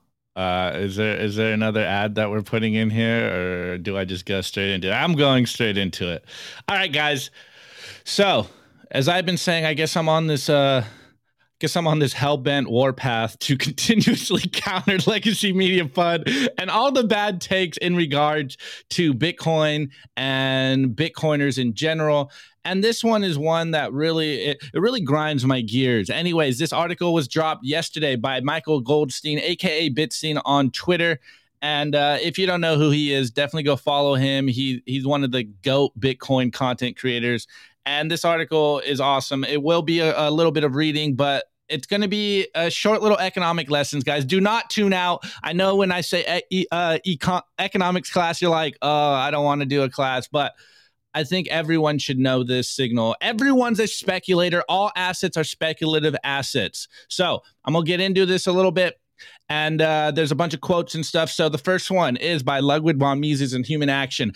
Uh, is there is there another ad that we're putting in here, or do I just go straight into it? I'm going straight into it. All right, guys. So as I've been saying, I guess I'm on this. Uh, guess I'm on this hell bent warpath to continuously counter legacy media FUD and all the bad takes in regards to Bitcoin and Bitcoiners in general. And this one is one that really it, it really grinds my gears. Anyways, this article was dropped yesterday by Michael Goldstein, aka Bitstein, on Twitter. And uh, if you don't know who he is, definitely go follow him. He he's one of the goat Bitcoin content creators. And this article is awesome. It will be a, a little bit of reading, but it's going to be a short little economic lessons, guys. Do not tune out. I know when I say e- uh, econ- economics class, you're like, oh, I don't want to do a class, but I think everyone should know this signal. Everyone's a speculator. All assets are speculative assets. So I'm going to get into this a little bit. And uh, there's a bunch of quotes and stuff. So the first one is by Ludwig von Mises in Human Action.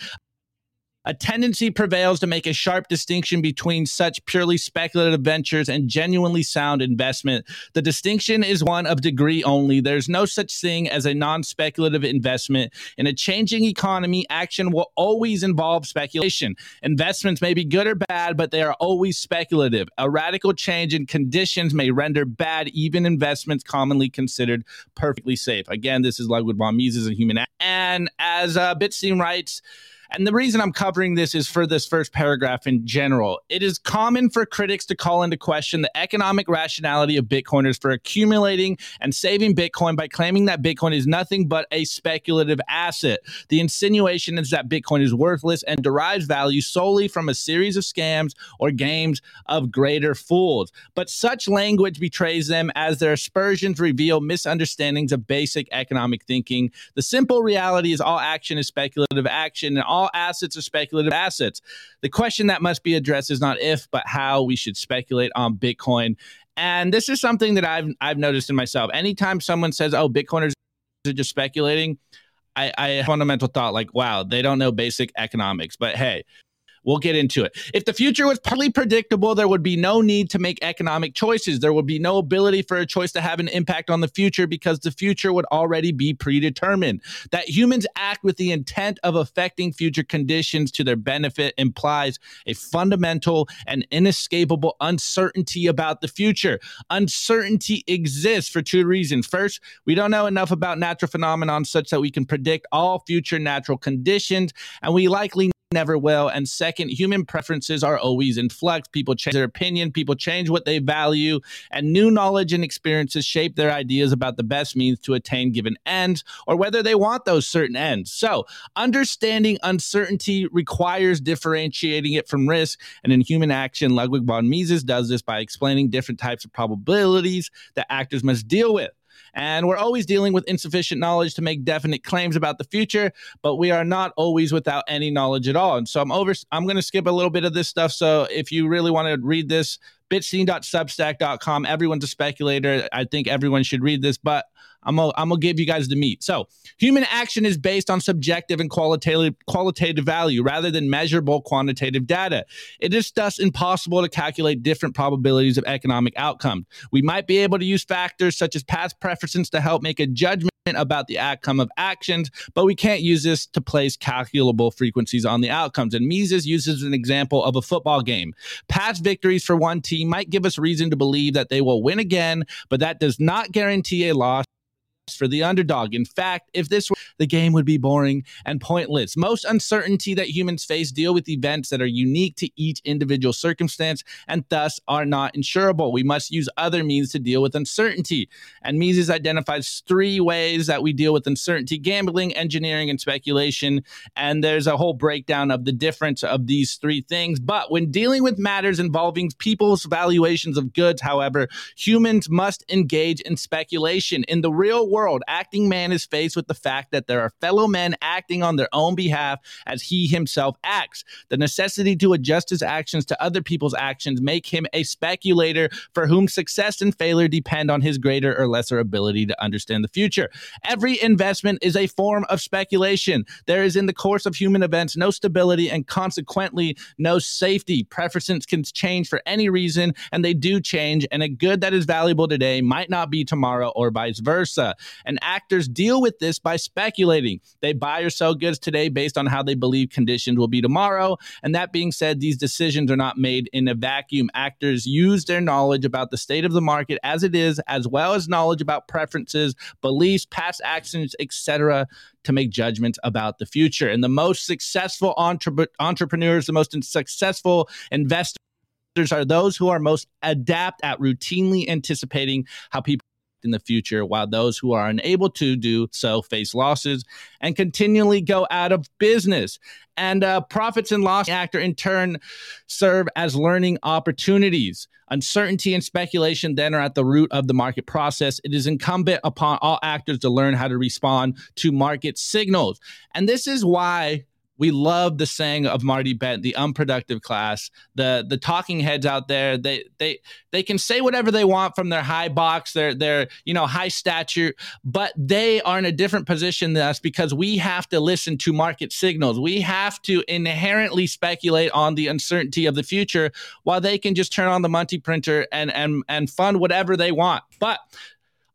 A tendency prevails to make a sharp distinction between such purely speculative ventures and genuinely sound investment. The distinction is one of degree only. There's no such thing as a non speculative investment. In a changing economy, action will always involve speculation. Investments may be good or bad, but they are always speculative. A radical change in conditions may render bad even investments commonly considered perfectly safe. Again, this is Ludwig von Mises and Human. And as uh, Bitstein writes, and the reason I'm covering this is for this first paragraph in general. It is common for critics to call into question the economic rationality of Bitcoiners for accumulating and saving Bitcoin by claiming that Bitcoin is nothing but a speculative asset. The insinuation is that Bitcoin is worthless and derives value solely from a series of scams or games of greater fools. But such language betrays them as their aspersions reveal misunderstandings of basic economic thinking. The simple reality is all action is speculative action and all all assets are speculative assets. The question that must be addressed is not if, but how we should speculate on Bitcoin. And this is something that I've I've noticed in myself. Anytime someone says, "Oh, Bitcoiners are just speculating," I, I fundamental thought like, "Wow, they don't know basic economics." But hey, We'll get into it. If the future was partly predictable, there would be no need to make economic choices. There would be no ability for a choice to have an impact on the future because the future would already be predetermined. That humans act with the intent of affecting future conditions to their benefit implies a fundamental and inescapable uncertainty about the future. Uncertainty exists for two reasons. First, we don't know enough about natural phenomena such that we can predict all future natural conditions, and we likely never will. And second, human preferences are always in flux. People change their opinion, people change what they value, and new knowledge and experiences shape their ideas about the best means to attain given ends or whether they want those certain ends. So, understanding uncertainty requires differentiating it from risk. And in human action, Ludwig von Mises does this by explaining different types of probabilities that actors must deal with. And we're always dealing with insufficient knowledge to make definite claims about the future, but we are not always without any knowledge at all. And so I'm over I'm going to skip a little bit of this stuff so if you really want to read this bitstein.substack.com everyone's a speculator. I think everyone should read this, but I'm gonna, I'm give you guys the meat. So, human action is based on subjective and qualitative qualitative value rather than measurable quantitative data. It is thus impossible to calculate different probabilities of economic outcomes. We might be able to use factors such as past preferences to help make a judgment about the outcome of actions, but we can't use this to place calculable frequencies on the outcomes. And Mises uses an example of a football game. Past victories for one team might give us reason to believe that they will win again, but that does not guarantee a loss for the underdog. In fact, if this were the game would be boring and pointless. Most uncertainty that humans face deal with events that are unique to each individual circumstance and thus are not insurable. We must use other means to deal with uncertainty. And Mises identifies three ways that we deal with uncertainty gambling, engineering, and speculation. And there's a whole breakdown of the difference of these three things. But when dealing with matters involving people's valuations of goods, however, humans must engage in speculation. In the real world, acting man is faced with the fact that there are fellow men acting on their own behalf as he himself acts. The necessity to adjust his actions to other people's actions make him a speculator for whom success and failure depend on his greater or lesser ability to understand the future. Every investment is a form of speculation. There is in the course of human events no stability and consequently no safety. Preferences can change for any reason and they do change and a good that is valuable today might not be tomorrow or vice versa. And actors deal with this by speculating. They buy or sell goods today based on how they believe conditions will be tomorrow. And that being said, these decisions are not made in a vacuum. Actors use their knowledge about the state of the market as it is, as well as knowledge about preferences, beliefs, past actions, etc., to make judgments about the future. And the most successful entre- entrepreneurs, the most successful investors are those who are most adept at routinely anticipating how people in the future, while those who are unable to do so face losses and continually go out of business. And uh, profits and loss actor in turn serve as learning opportunities. Uncertainty and speculation then are at the root of the market process. It is incumbent upon all actors to learn how to respond to market signals. And this is why we love the saying of Marty Bent, the unproductive class, the the talking heads out there. They they they can say whatever they want from their high box, their their you know high stature, but they are in a different position than us because we have to listen to market signals. We have to inherently speculate on the uncertainty of the future, while they can just turn on the Monty printer and and and fund whatever they want. But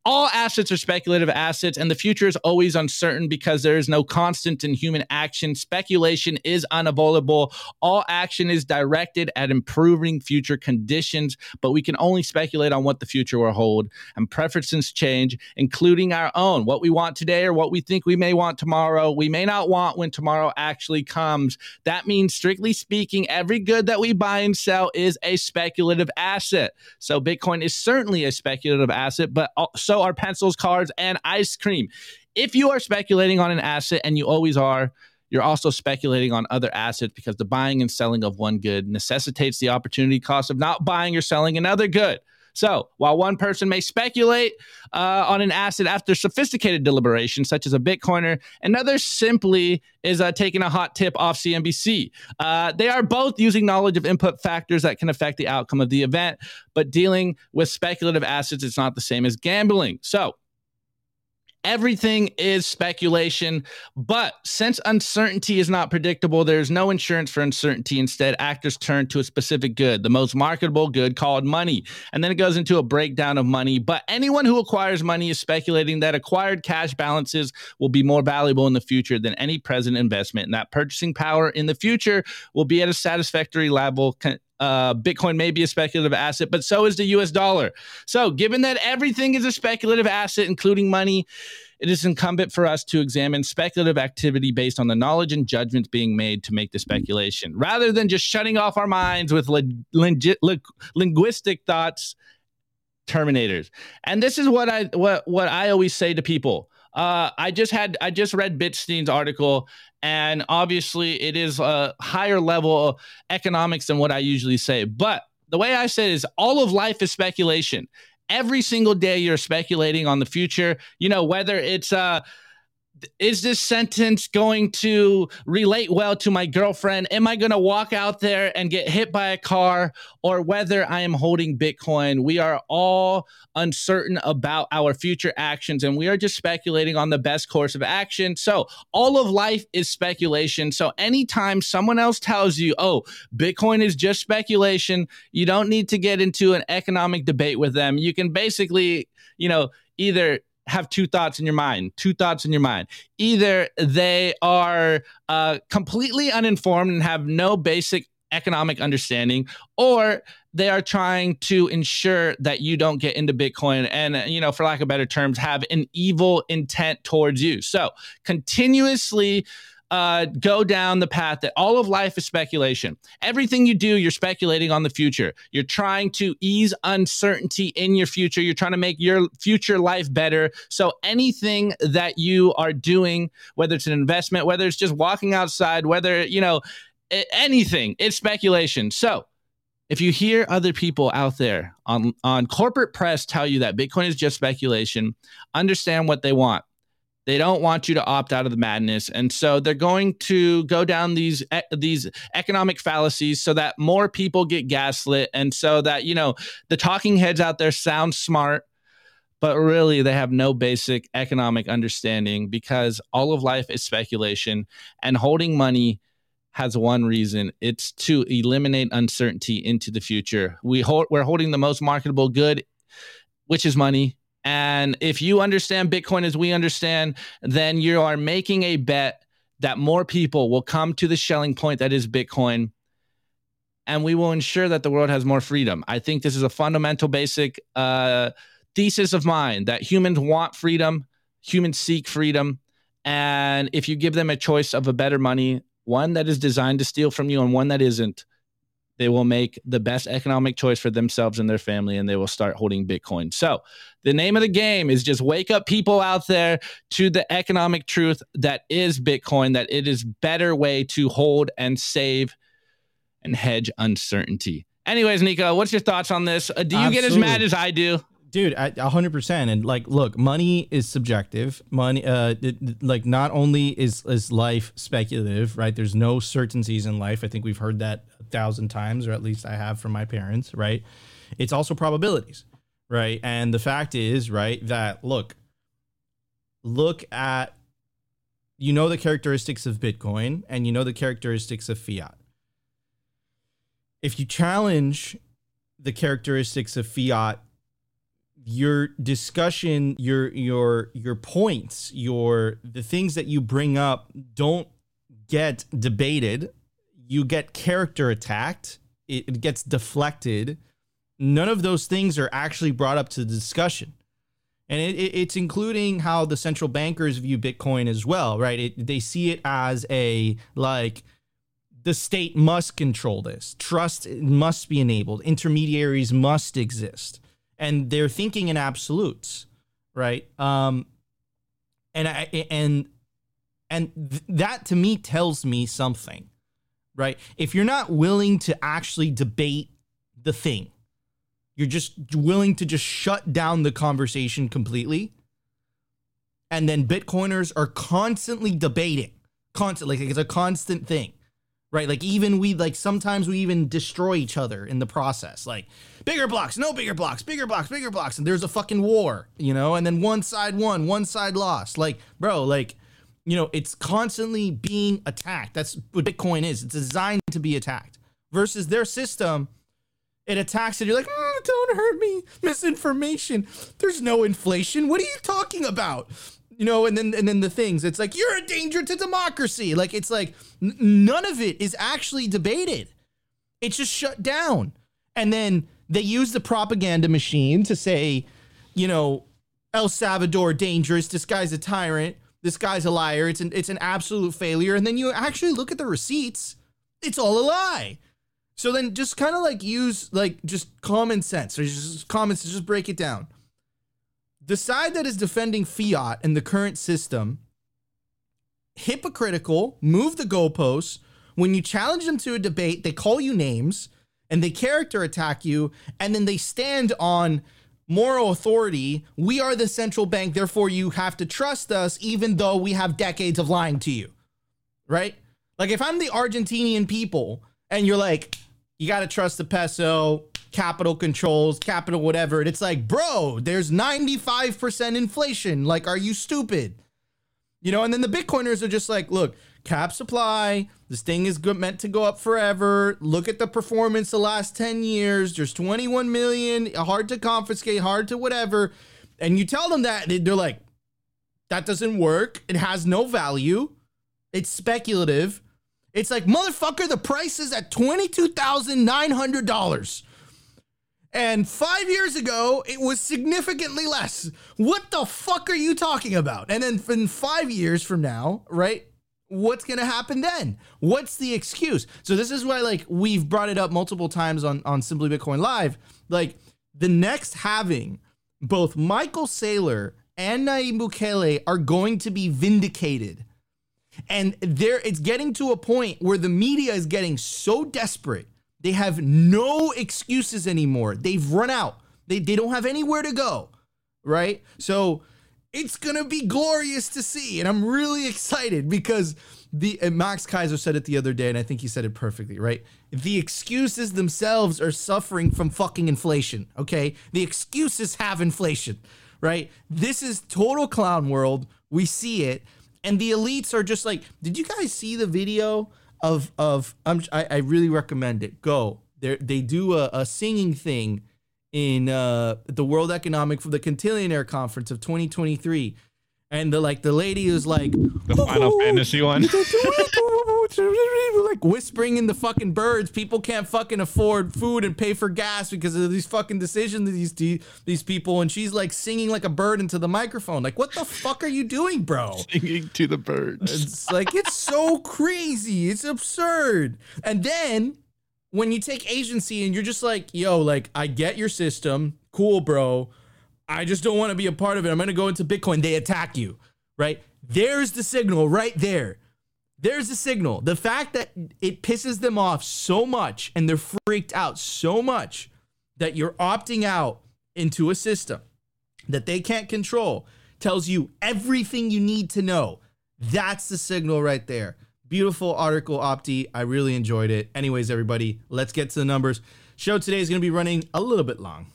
all assets are speculative assets, and the future is always uncertain because there is no constant in human action. Speculation is unavoidable. All action is directed at improving future conditions, but we can only speculate on what the future will hold. And preferences change, including our own. What we want today or what we think we may want tomorrow, we may not want when tomorrow actually comes. That means, strictly speaking, every good that we buy and sell is a speculative asset. So Bitcoin is certainly a speculative asset, but also so are pencils, cards, and ice cream. If you are speculating on an asset, and you always are, you're also speculating on other assets because the buying and selling of one good necessitates the opportunity cost of not buying or selling another good. So, while one person may speculate uh, on an asset after sophisticated deliberation, such as a Bitcoiner, another simply is uh, taking a hot tip off CNBC. Uh, they are both using knowledge of input factors that can affect the outcome of the event, but dealing with speculative assets is not the same as gambling. So, Everything is speculation. But since uncertainty is not predictable, there's no insurance for uncertainty. Instead, actors turn to a specific good, the most marketable good called money. And then it goes into a breakdown of money. But anyone who acquires money is speculating that acquired cash balances will be more valuable in the future than any present investment, and that purchasing power in the future will be at a satisfactory level uh, Bitcoin may be a speculative asset, but so is the US dollar. So, given that everything is a speculative asset, including money, it is incumbent for us to examine speculative activity based on the knowledge and judgments being made to make the speculation, rather than just shutting off our minds with ling- linguistic thoughts. Terminators, and this is what I what what I always say to people. Uh, I just had I just read Bitstein's article, and obviously it is a higher level economics than what I usually say. But the way I say is all of life is speculation. Every single day you're speculating on the future. You know whether it's uh is this sentence going to relate well to my girlfriend? Am I going to walk out there and get hit by a car or whether I am holding Bitcoin? We are all uncertain about our future actions and we are just speculating on the best course of action. So, all of life is speculation. So, anytime someone else tells you, oh, Bitcoin is just speculation, you don't need to get into an economic debate with them. You can basically, you know, either have two thoughts in your mind, two thoughts in your mind. Either they are uh, completely uninformed and have no basic economic understanding, or they are trying to ensure that you don't get into Bitcoin and, you know, for lack of better terms, have an evil intent towards you. So continuously uh, go down the path that all of life is speculation. Everything you do, you're speculating on the future. You're trying to ease uncertainty in your future. You're trying to make your future life better. So anything that you are doing, whether it's an investment, whether it's just walking outside, whether, you know, anything, it's speculation. So if you hear other people out there on, on corporate press tell you that Bitcoin is just speculation, understand what they want they don't want you to opt out of the madness, and so they're going to go down these these economic fallacies so that more people get gaslit, and so that you know the talking heads out there sound smart, but really they have no basic economic understanding because all of life is speculation, and holding money has one reason. It's to eliminate uncertainty into the future. We hold, we're holding the most marketable good, which is money and if you understand Bitcoin as we understand, then you are making a bet that more people will come to the Schelling point that is Bitcoin. And we will ensure that the world has more freedom. I think this is a fundamental, basic uh, thesis of mine that humans want freedom, humans seek freedom. And if you give them a choice of a better money, one that is designed to steal from you and one that isn't, they will make the best economic choice for themselves and their family and they will start holding bitcoin. So the name of the game is just wake up people out there to the economic truth that is bitcoin that it is better way to hold and save and hedge uncertainty. Anyways nico what's your thoughts on this? Uh, do you Absolutely. get as mad as i do? Dude a 100% and like look money is subjective. Money uh it, like not only is is life speculative right? There's no certainties in life. I think we've heard that thousand times or at least i have from my parents right? It's also probabilities right? And the fact is right that look look at you know the characteristics of bitcoin and you know the characteristics of fiat. If you challenge the characteristics of fiat your discussion your your your points your the things that you bring up don't get debated you get character attacked it, it gets deflected. None of those things are actually brought up to the discussion. And it, it, it's including how the central bankers view bitcoin as well right? They see it as a like the state must control this. Trust must be enabled. Intermediaries must exist. And they're thinking in absolutes, right? Um, and I and and th- that to me tells me something, right? If you're not willing to actually debate the thing, you're just willing to just shut down the conversation completely. And then Bitcoiners are constantly debating, constantly, like it's a constant thing, right? Like even we like sometimes we even destroy each other in the process. Like bigger blocks, no bigger blocks, bigger blocks, bigger blocks, and there's a fucking war, you know, and then one side won, one side lost. Like, bro, like, you know, it's constantly being attacked. That's what Bitcoin is. It's designed to be attacked. Versus their system, it attacks it. you're like, mm, don't hurt me. Misinformation. There's no inflation. What are you talking about? you know, and then and then the things. It's like you're a danger to democracy. Like it's like n- none of it is actually debated. It's just shut down. And then they use the propaganda machine to say, you know, El Salvador dangerous. This guy's a tyrant. This guy's a liar. It's an it's an absolute failure. And then you actually look at the receipts. It's all a lie. So then just kind of like use like just common sense or just common sense. Just break it down the side that is defending fiat and the current system hypocritical, move the goalposts. When you challenge them to a debate, they call you names and they character attack you, and then they stand on moral authority. We are the central bank, therefore you have to trust us, even though we have decades of lying to you. Right? Like if I'm the Argentinian people and you're like, you got to trust the peso, capital controls, capital whatever. And it's like, bro, there's 95% inflation. Like, are you stupid? You know, and then the Bitcoiners are just like, look, cap supply. This thing is good, meant to go up forever. Look at the performance the last 10 years. There's 21 million, hard to confiscate, hard to whatever. And you tell them that, they're like, that doesn't work. It has no value. It's speculative. It's like, motherfucker, the price is at $22,900. And five years ago, it was significantly less. What the fuck are you talking about? And then in five years from now, right? What's gonna happen then? What's the excuse? So this is why, like, we've brought it up multiple times on on Simply Bitcoin Live. Like, the next halving, both Michael Saylor and Nayib Bukele are going to be vindicated. And there, it's getting to a point where the media is getting so desperate they have no excuses anymore. They've run out. They, they don't have anywhere to go. Right? So it's gonna be glorious to see. And I'm really excited because the Max Keiser said it the other day, and I think he said it perfectly, right? The excuses themselves are suffering from fucking inflation. Okay. The excuses have inflation, right? This is total clown world. We see it. And the elites are just like, did you guys see the video of of I'm, I, I really recommend it. Go. They they do a, a singing thing in uh, the World Economic for the Cantillionaire Conference of 2023. And the like the lady is like the Final Fantasy one. like whispering in the fucking birds. People can't fucking afford food and pay for gas because of these fucking decisions these these people. And she's like singing like a bird into the microphone. Like, what the fuck are you doing, bro? Singing to the birds. It's like it's so crazy. It's absurd. And then when you take agency and you're just like, yo, like I get your system, cool, bro. I just don't want to be a part of it. I'm gonna go into Bitcoin. They attack you, right? There's the signal right there there's a signal. The fact that it pisses them off so much and they're freaked out so much that you're opting out into a system that they can't control tells you everything you need to know. That's the signal right there. Beautiful article, Opti. I really enjoyed it. Anyways, everybody, let's get to the numbers. Show today is going to be running a little bit long.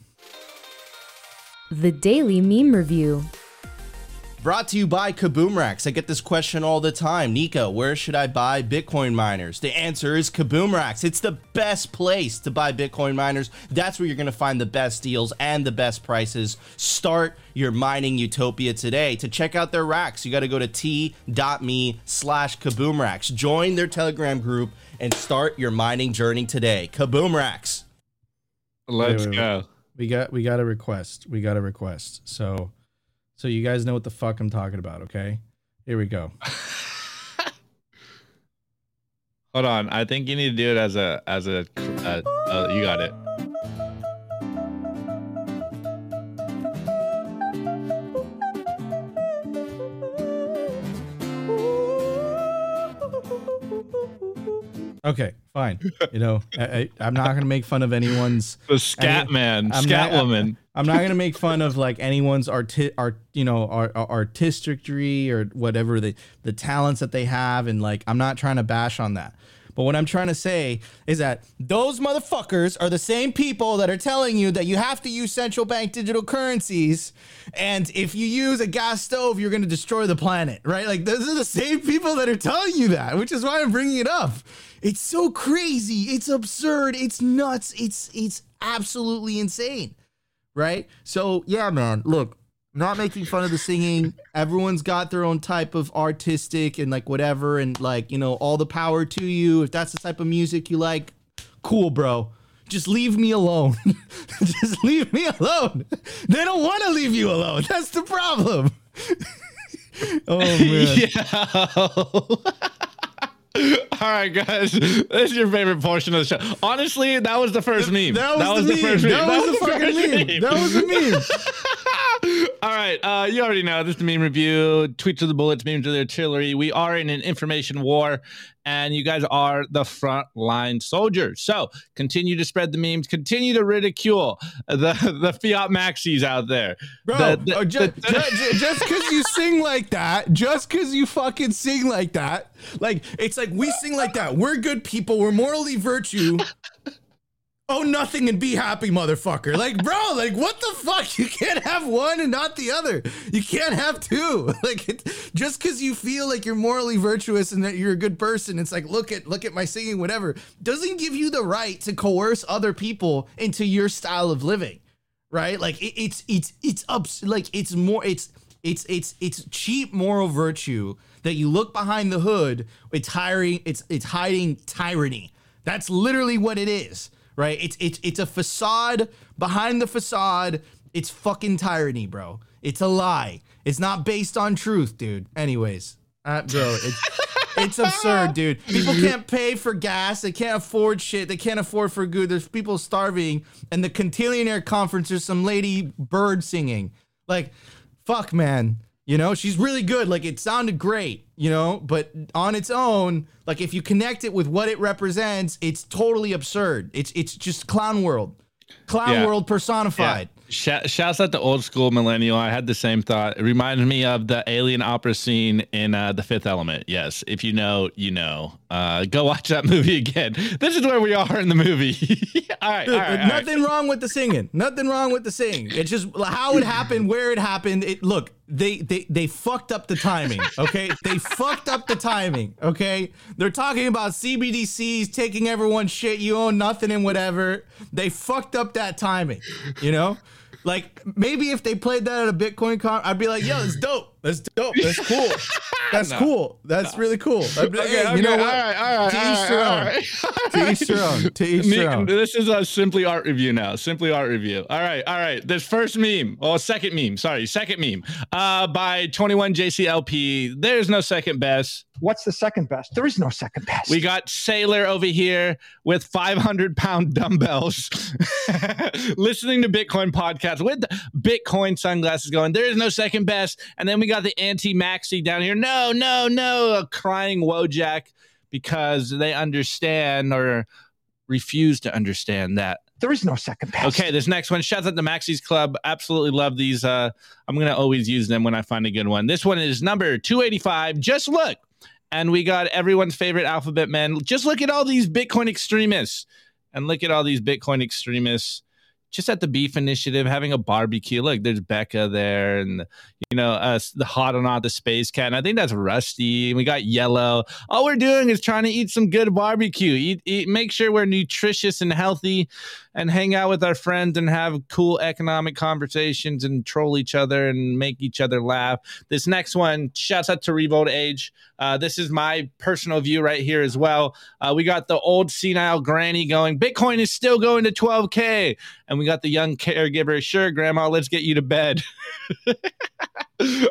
The Daily Meme Review. Brought to you by Kaboom Racks. I get this question all the time. Nico, where should I buy Bitcoin miners? The answer is Kaboom Racks. It's the best place to buy Bitcoin miners. That's where you're going to find the best deals and the best prices. Start your mining utopia today. To check out their racks, you got to go to t.me slash Kaboom Racks. Join their Telegram group and start your mining journey today. Kaboom Racks. Let's wait, wait, go. We got we got a request. We got a request. So so you guys know what the fuck I'm talking about, okay? Here we go. Hold on, I think you need to do it as a as a. Uh, uh, you got it. Okay, fine. You know, I, am not gonna make fun of anyone's the scat any, man, I'm scat not, woman. I'm, not gonna make fun of like anyone's art, art, you know, art, artistry or whatever the the talents that they have, and like I'm not trying to bash on that. But what I'm trying to say is that those motherfuckers are the same people that are telling you that you have to use central bank digital currencies. And if you use a gas stove, you're going to destroy the planet, right? Like, those are the same people that are telling you that, which is why I'm bringing it up. It's so crazy. It's absurd. It's nuts. It's, it's absolutely insane, right? So, yeah, man, look, not making fun of the singing. Everyone's got their own type of artistic and like whatever, and like you know, all the power to you. If that's the type of music you like, cool, bro. Just leave me alone. Just leave me alone. They don't want to leave you alone. That's the problem. oh man. All right, guys. This is your favorite portion of the show. Honestly, that was the first meme. That was, that was the, the, first meme. That, that was, was the fucking meme. meme. That was the meme. All right. Uh, you already know this is the meme review. Tweets of the bullets, memes of the artillery. We are in an information war, and you guys are the front line soldiers. So continue to spread the memes, continue to ridicule the the fiat maxis out there. Bro, the, the, uh, just because you sing like that, just because you fucking sing like that, like it's like we sing like that. We're good people. We're morally virtue oh nothing and be happy motherfucker. Like bro like what the fuck? You can't have one and not the other. You can't have two. Like it, just because you feel like you're morally virtuous and that you're a good person it's like look at look at my singing whatever doesn't give you the right to coerce other people into your style of living right? Like it, it's it's it's up like it's more it's it's it's it's cheap moral virtue that you look behind the hood it's hiring it's it's hiding tyranny. That's literally what it is right? It's it's it's a facade behind the facade. It's fucking tyranny, bro. It's a lie. It's not based on truth, dude. Anyways, uh, bro, it's it's absurd, dude. People can't pay for gas. They can't afford shit. They can't afford for good. There's people starving, and the Cantillionaire conference. There's some lady bird singing. Like, fuck, man. You know, she's really good. Like it sounded great, you know, but on its own, like if you connect it with what it represents, it's totally absurd. It's it's just clown world. Clown yeah. world personified. Sh- shouts out to old school millennial. I had the same thought. It reminded me of the alien opera scene in uh, The Fifth Element. Yes, if you know, you know. Uh, go watch that movie again. This is where we are in the movie. all right, all right, all nothing right. wrong with the singing. Nothing wrong with the singing. It's just how it happened, where it happened. It look they they they fucked up the timing. Okay, they fucked up the timing. Okay, they're talking about CBDCs taking everyone's shit. You own nothing and whatever. They fucked up that timing. You know. Like maybe if they played that at a Bitcoin con, I'd be like, "Yo, it's dope. That's dope. That's cool. That's no, cool. That's no. really cool." Be like, okay, hey, okay, you know what? All right, all right, to each their own. To each their own. To each their own. This is a simply art review now. Simply art review. All right, all right. This first meme, oh, second meme. Sorry, second meme. Uh, by Twenty One JCLP. There's no second best. What's the second best? There is no second best. We got Saylor over here with 500 pound dumbbells, listening to Bitcoin podcasts with Bitcoin sunglasses going, there is no second best. And then we got the anti maxi down here. No, no, no, a crying Wojak because they understand or refuse to understand that there is no second best. Okay, this next one. Shouts out to Maxis Club. Absolutely love these. Uh, I'm gonna always use them when I find a good one. This one is number 285. Just look and we got everyone's favorite alphabet men. Just look at all these Bitcoin extremists and look at all these Bitcoin extremists just at the beef initiative having a barbecue. Look, there's Becca there, and you know, uh, the hot or not the space cat. And I think that's Rusty. And we got Yellow. All we're doing is trying to eat some good barbecue. Eat, eat, make sure we're nutritious and healthy, and hang out with our friends and have cool economic conversations and troll each other and make each other laugh. This next one, shouts out to Revolt Age. Uh, this is my personal view right here as well. Uh, we got the old senile granny going, Bitcoin is still going to 12K. And we got the young caregiver, sure, grandma, let's get you to bed. All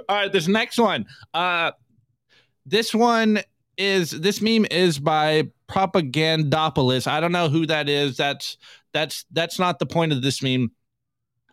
right, this next one. Uh, this one is this meme is by propagandopolis I don't know who that is. That's that's that's not the point of this meme.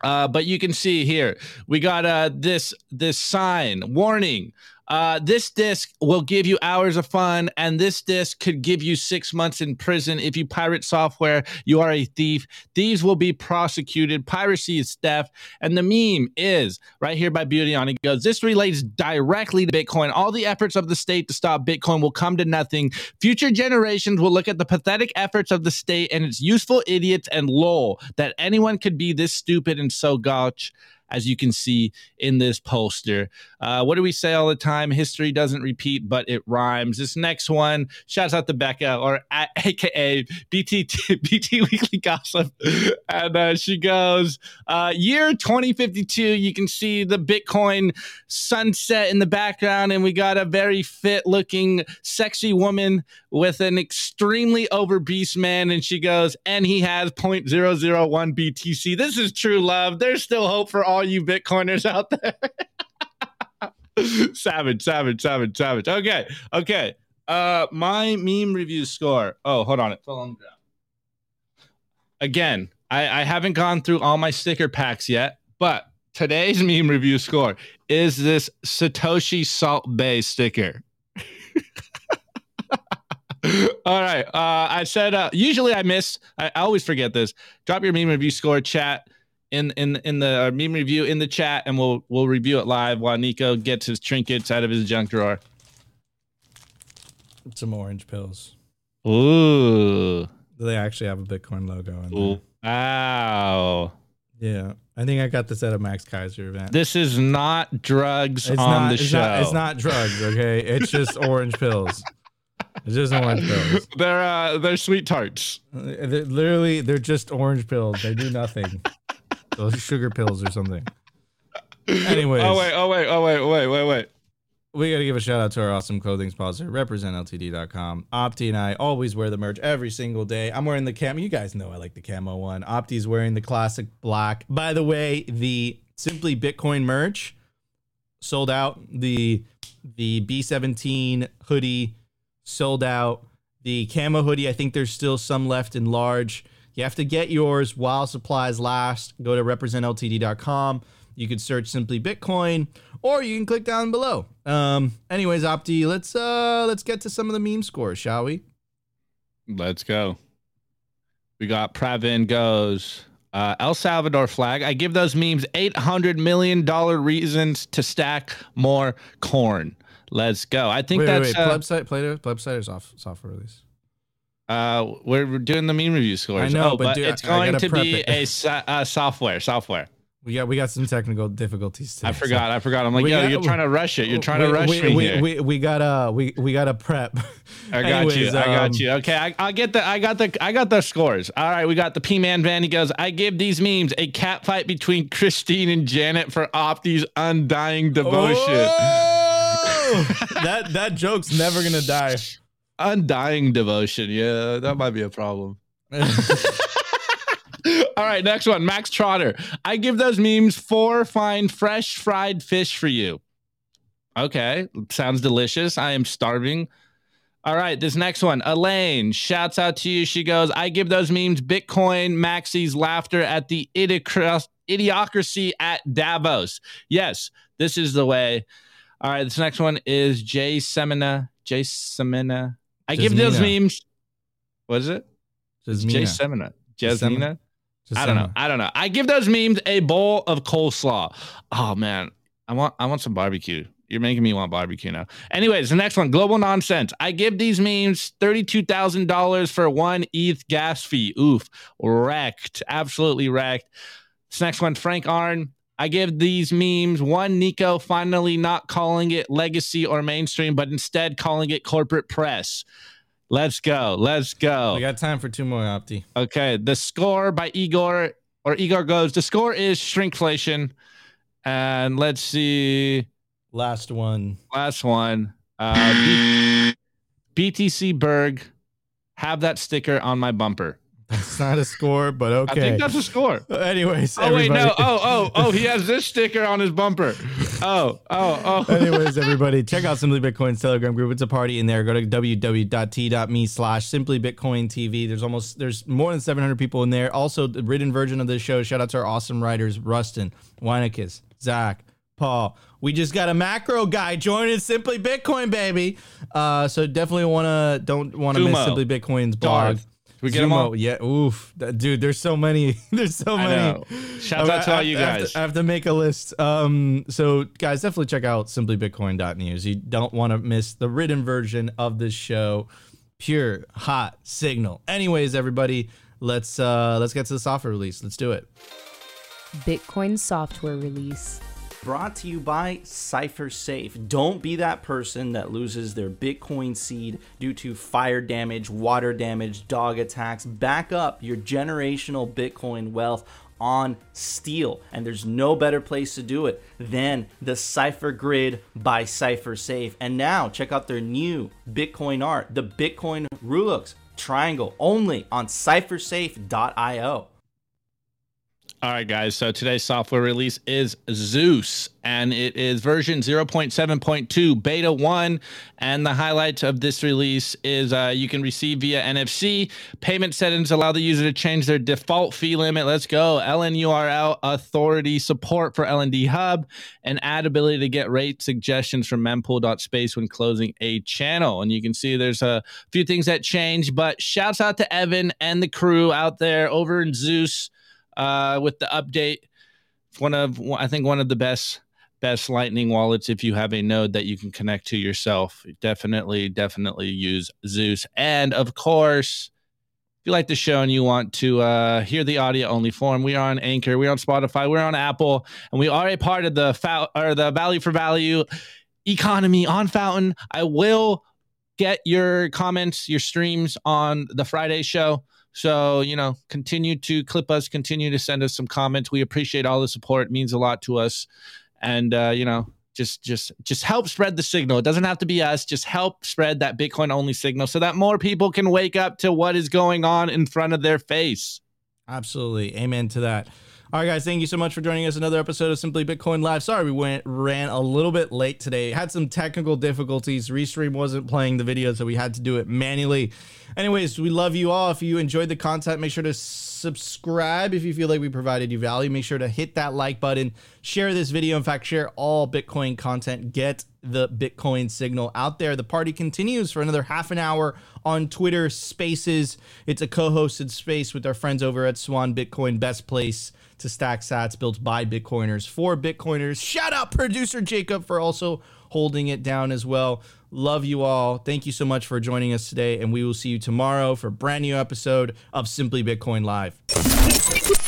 Uh, but you can see here we got uh, this this sign warning. Uh, this disc will give you hours of fun, and this disc could give you six months in prison. If you pirate software, you are a thief. Thieves will be prosecuted. Piracy is theft. And the meme is right here by Beauty on. It goes, This relates directly to Bitcoin. All the efforts of the state to stop Bitcoin will come to nothing. Future generations will look at the pathetic efforts of the state and its useful idiots and lol that anyone could be this stupid and so gotch as you can see in this poster. Uh, what do we say all the time? History doesn't repeat, but it rhymes. This next one, shouts out to Becca, or at, AKA BT, BT Weekly Gossip. And uh, she goes, uh, year 2052, you can see the Bitcoin sunset in the background, and we got a very fit looking, sexy woman with an extremely over beast man. And she goes, and he has 0.001 BTC. This is true love. There's still hope for all you Bitcoiners out there. savage, savage, savage, savage. Okay, okay. Uh, my meme review score. Oh, hold on, it fell on the ground. Again, I, I haven't gone through all my sticker packs yet, but today's meme review score is this Satoshi Salt Bae sticker. All right. Uh, I said uh, usually I miss. I, I, always forget this. Drop your meme review score chat in in in the uh, meme review in the chat, and we'll we'll review it live while Nico gets his trinkets out of his junk drawer. Some orange pills. Ooh. They actually have a Bitcoin logo in there. Wow. Yeah. I think I got this at a Max Keiser event. This is not drugs it's on not, the it's show. Not, it's not drugs, okay? It's just orange pills. It's just orange pills. They're uh, they're sweet tarts. Uh, they're literally, they're just orange pills. They do nothing. Those sugar pills or something. Anyways. Oh wait, oh wait, oh wait, wait, wait, wait. We got to give a shout out to our awesome clothing sponsor, representltd.com. Opti and I always wear the merch every single day. I'm wearing the camo. You guys know I like the camo one. Opti's wearing the classic black. By the way, the Simply Bitcoin merch sold out. The the B17 hoodie sold out. The camo hoodie, I think there's still some left in large. You have to get yours while supplies last. Go to representltd.com. You could search simply Bitcoin, or you can click down below. Um, anyways, Opti, let's uh let's get to some of the meme scores, shall we? Let's go. We got Pravin goes. Uh, El Salvador flag. I give those memes eight hundred million dollar reasons to stack more corn. Let's go. I think wait, that's wait, wait. Uh, plebsite. Play plebsite is off software release. Uh, we're doing the meme review scores. I know, oh, but, dude, it's going to be it. a uh, software. Software. We got we got some technical difficulties today. I forgot. So. I forgot. I'm like, yeah, you're trying to rush it. You're trying we, to rush we, me we, here. We, we got a we we got a prep. I got Anyways, you. I got um, you. Okay, I, I get the I got the I got the scores. All right, we got the P Man Van. He goes, I give these memes a cat fight between Christine and Janet for Opti's undying devotion. Oh! that that joke's never gonna die. Undying devotion. Yeah, that might be a problem. All right, next one. Max Trotter. I give those memes four fine fresh fried fish for you. Okay, sounds delicious. I am starving. All right, this next one. Elaine shouts out to you. She goes, I give those memes Bitcoin Maxie's laughter at the idiocracy at Davos. Yes, this is the way. All right, this next one is Jay Semina. Jay Semina. I give those memes. What is it? Jay Semina. Jasmina. I don't know. I don't know. I give those memes a bowl of coleslaw. Oh man, I want I want some barbecue. You're making me want barbecue now. Anyways, the next one, global nonsense. I give these memes thirty-two thousand dollars for one ETH gas fee. Oof, wrecked, absolutely wrecked. This next one, Frank Arn. I give these memes one Nico finally not calling it legacy or mainstream, but instead calling it corporate press. Let's go. Let's go. We got time for two more, Opti. Okay. The score by Igor or Igor goes. The score is shrinkflation. And let's see. Last one. Last one. Uh, B- BTC Berg. Have that sticker on my bumper. That's not a score, but okay. I think that's a score. Anyways. Oh everybody. wait, no. Oh, oh, oh. He has this sticker on his bumper. Oh, oh, oh. Anyways, everybody, check out Simply Bitcoin's Telegram group. It's a party in there. Go to www.t.me slash Simply Bitcoin TV. There's almost there's more than 700 people in there. Also, the written version of this show. Shout out to our awesome writers: Rustin, Weineckis, Zach, Paul. We just got a macro guy joining Simply Bitcoin, baby. Uh, so definitely want to don't want to miss Simply Bitcoin's blog. Darth. We get Zumo, them all. Yeah, oof, dude. There's so many. there's so many. Shout out to all you guys. I have, to, I have to make a list. Um, so guys, definitely check out simplybitcoin.news. You don't want to miss the written version of this show. Pure hot signal. Anyways, everybody, let's uh let's get to the software release. Let's do it. Bitcoin software release brought to you by CypherSafe. Don't be that person that loses their Bitcoin seed due to fire damage, water damage, dog attacks. Back up your generational Bitcoin wealth on steel. And there's no better place to do it than the Cypher Grid by CypherSafe. And now check out their new Bitcoin art, the Bitcoin Rulux triangle, only on cyphersafe.io. All right, guys. So today's software release is Zeus, and it is version 0.7.2 beta 1. And the highlight of this release is uh, you can receive via NFC. Payment settings allow the user to change their default fee limit. Let's go. LNURL authority support for LND Hub and add ability to get rate suggestions from mempool.space when closing a channel. And you can see there's a few things that change, but shouts out to Evan and the crew out there over in Zeus uh, with the update. One of I think one of the best best Lightning wallets if you have a node that you can connect to yourself. Definitely, definitely use Zeus. And of course, if you like the show and you want to uh, hear the audio only form, we are on Anchor, we're on Spotify, we're on Apple, and we are a part of the or the value for value economy on Fountain. I will get your comments, your streams on the Friday show. So, you know, continue to clip us, continue to send us some comments. We appreciate all the support. It means a lot to us. And uh, you know, just just just help spread the signal. It doesn't have to be us. Just help spread that Bitcoin only signal so that more people can wake up to what is going on in front of their face. Absolutely. Amen to that. All right, guys, thank you so much for joining us. Another episode of Simply Bitcoin Live. Sorry, we went ran a little bit late today. Had some technical difficulties. Restream wasn't playing the video, so we had to do it manually. Anyways, we love you all. If you enjoyed the content, make sure to subscribe if you feel like we provided you value. Make sure to hit that like button, share this video. In fact, share all Bitcoin content. Get the Bitcoin signal out there. The party continues for another half an hour on Twitter Spaces. It's a co hosted space with our friends over at Swan Bitcoin, best place to stack sats built by Bitcoiners for Bitcoiners. Shout out producer Jacob for also holding it down as well. Love you all. Thank you so much for joining us today, and we will see you tomorrow for a brand new episode of Simply Bitcoin Live.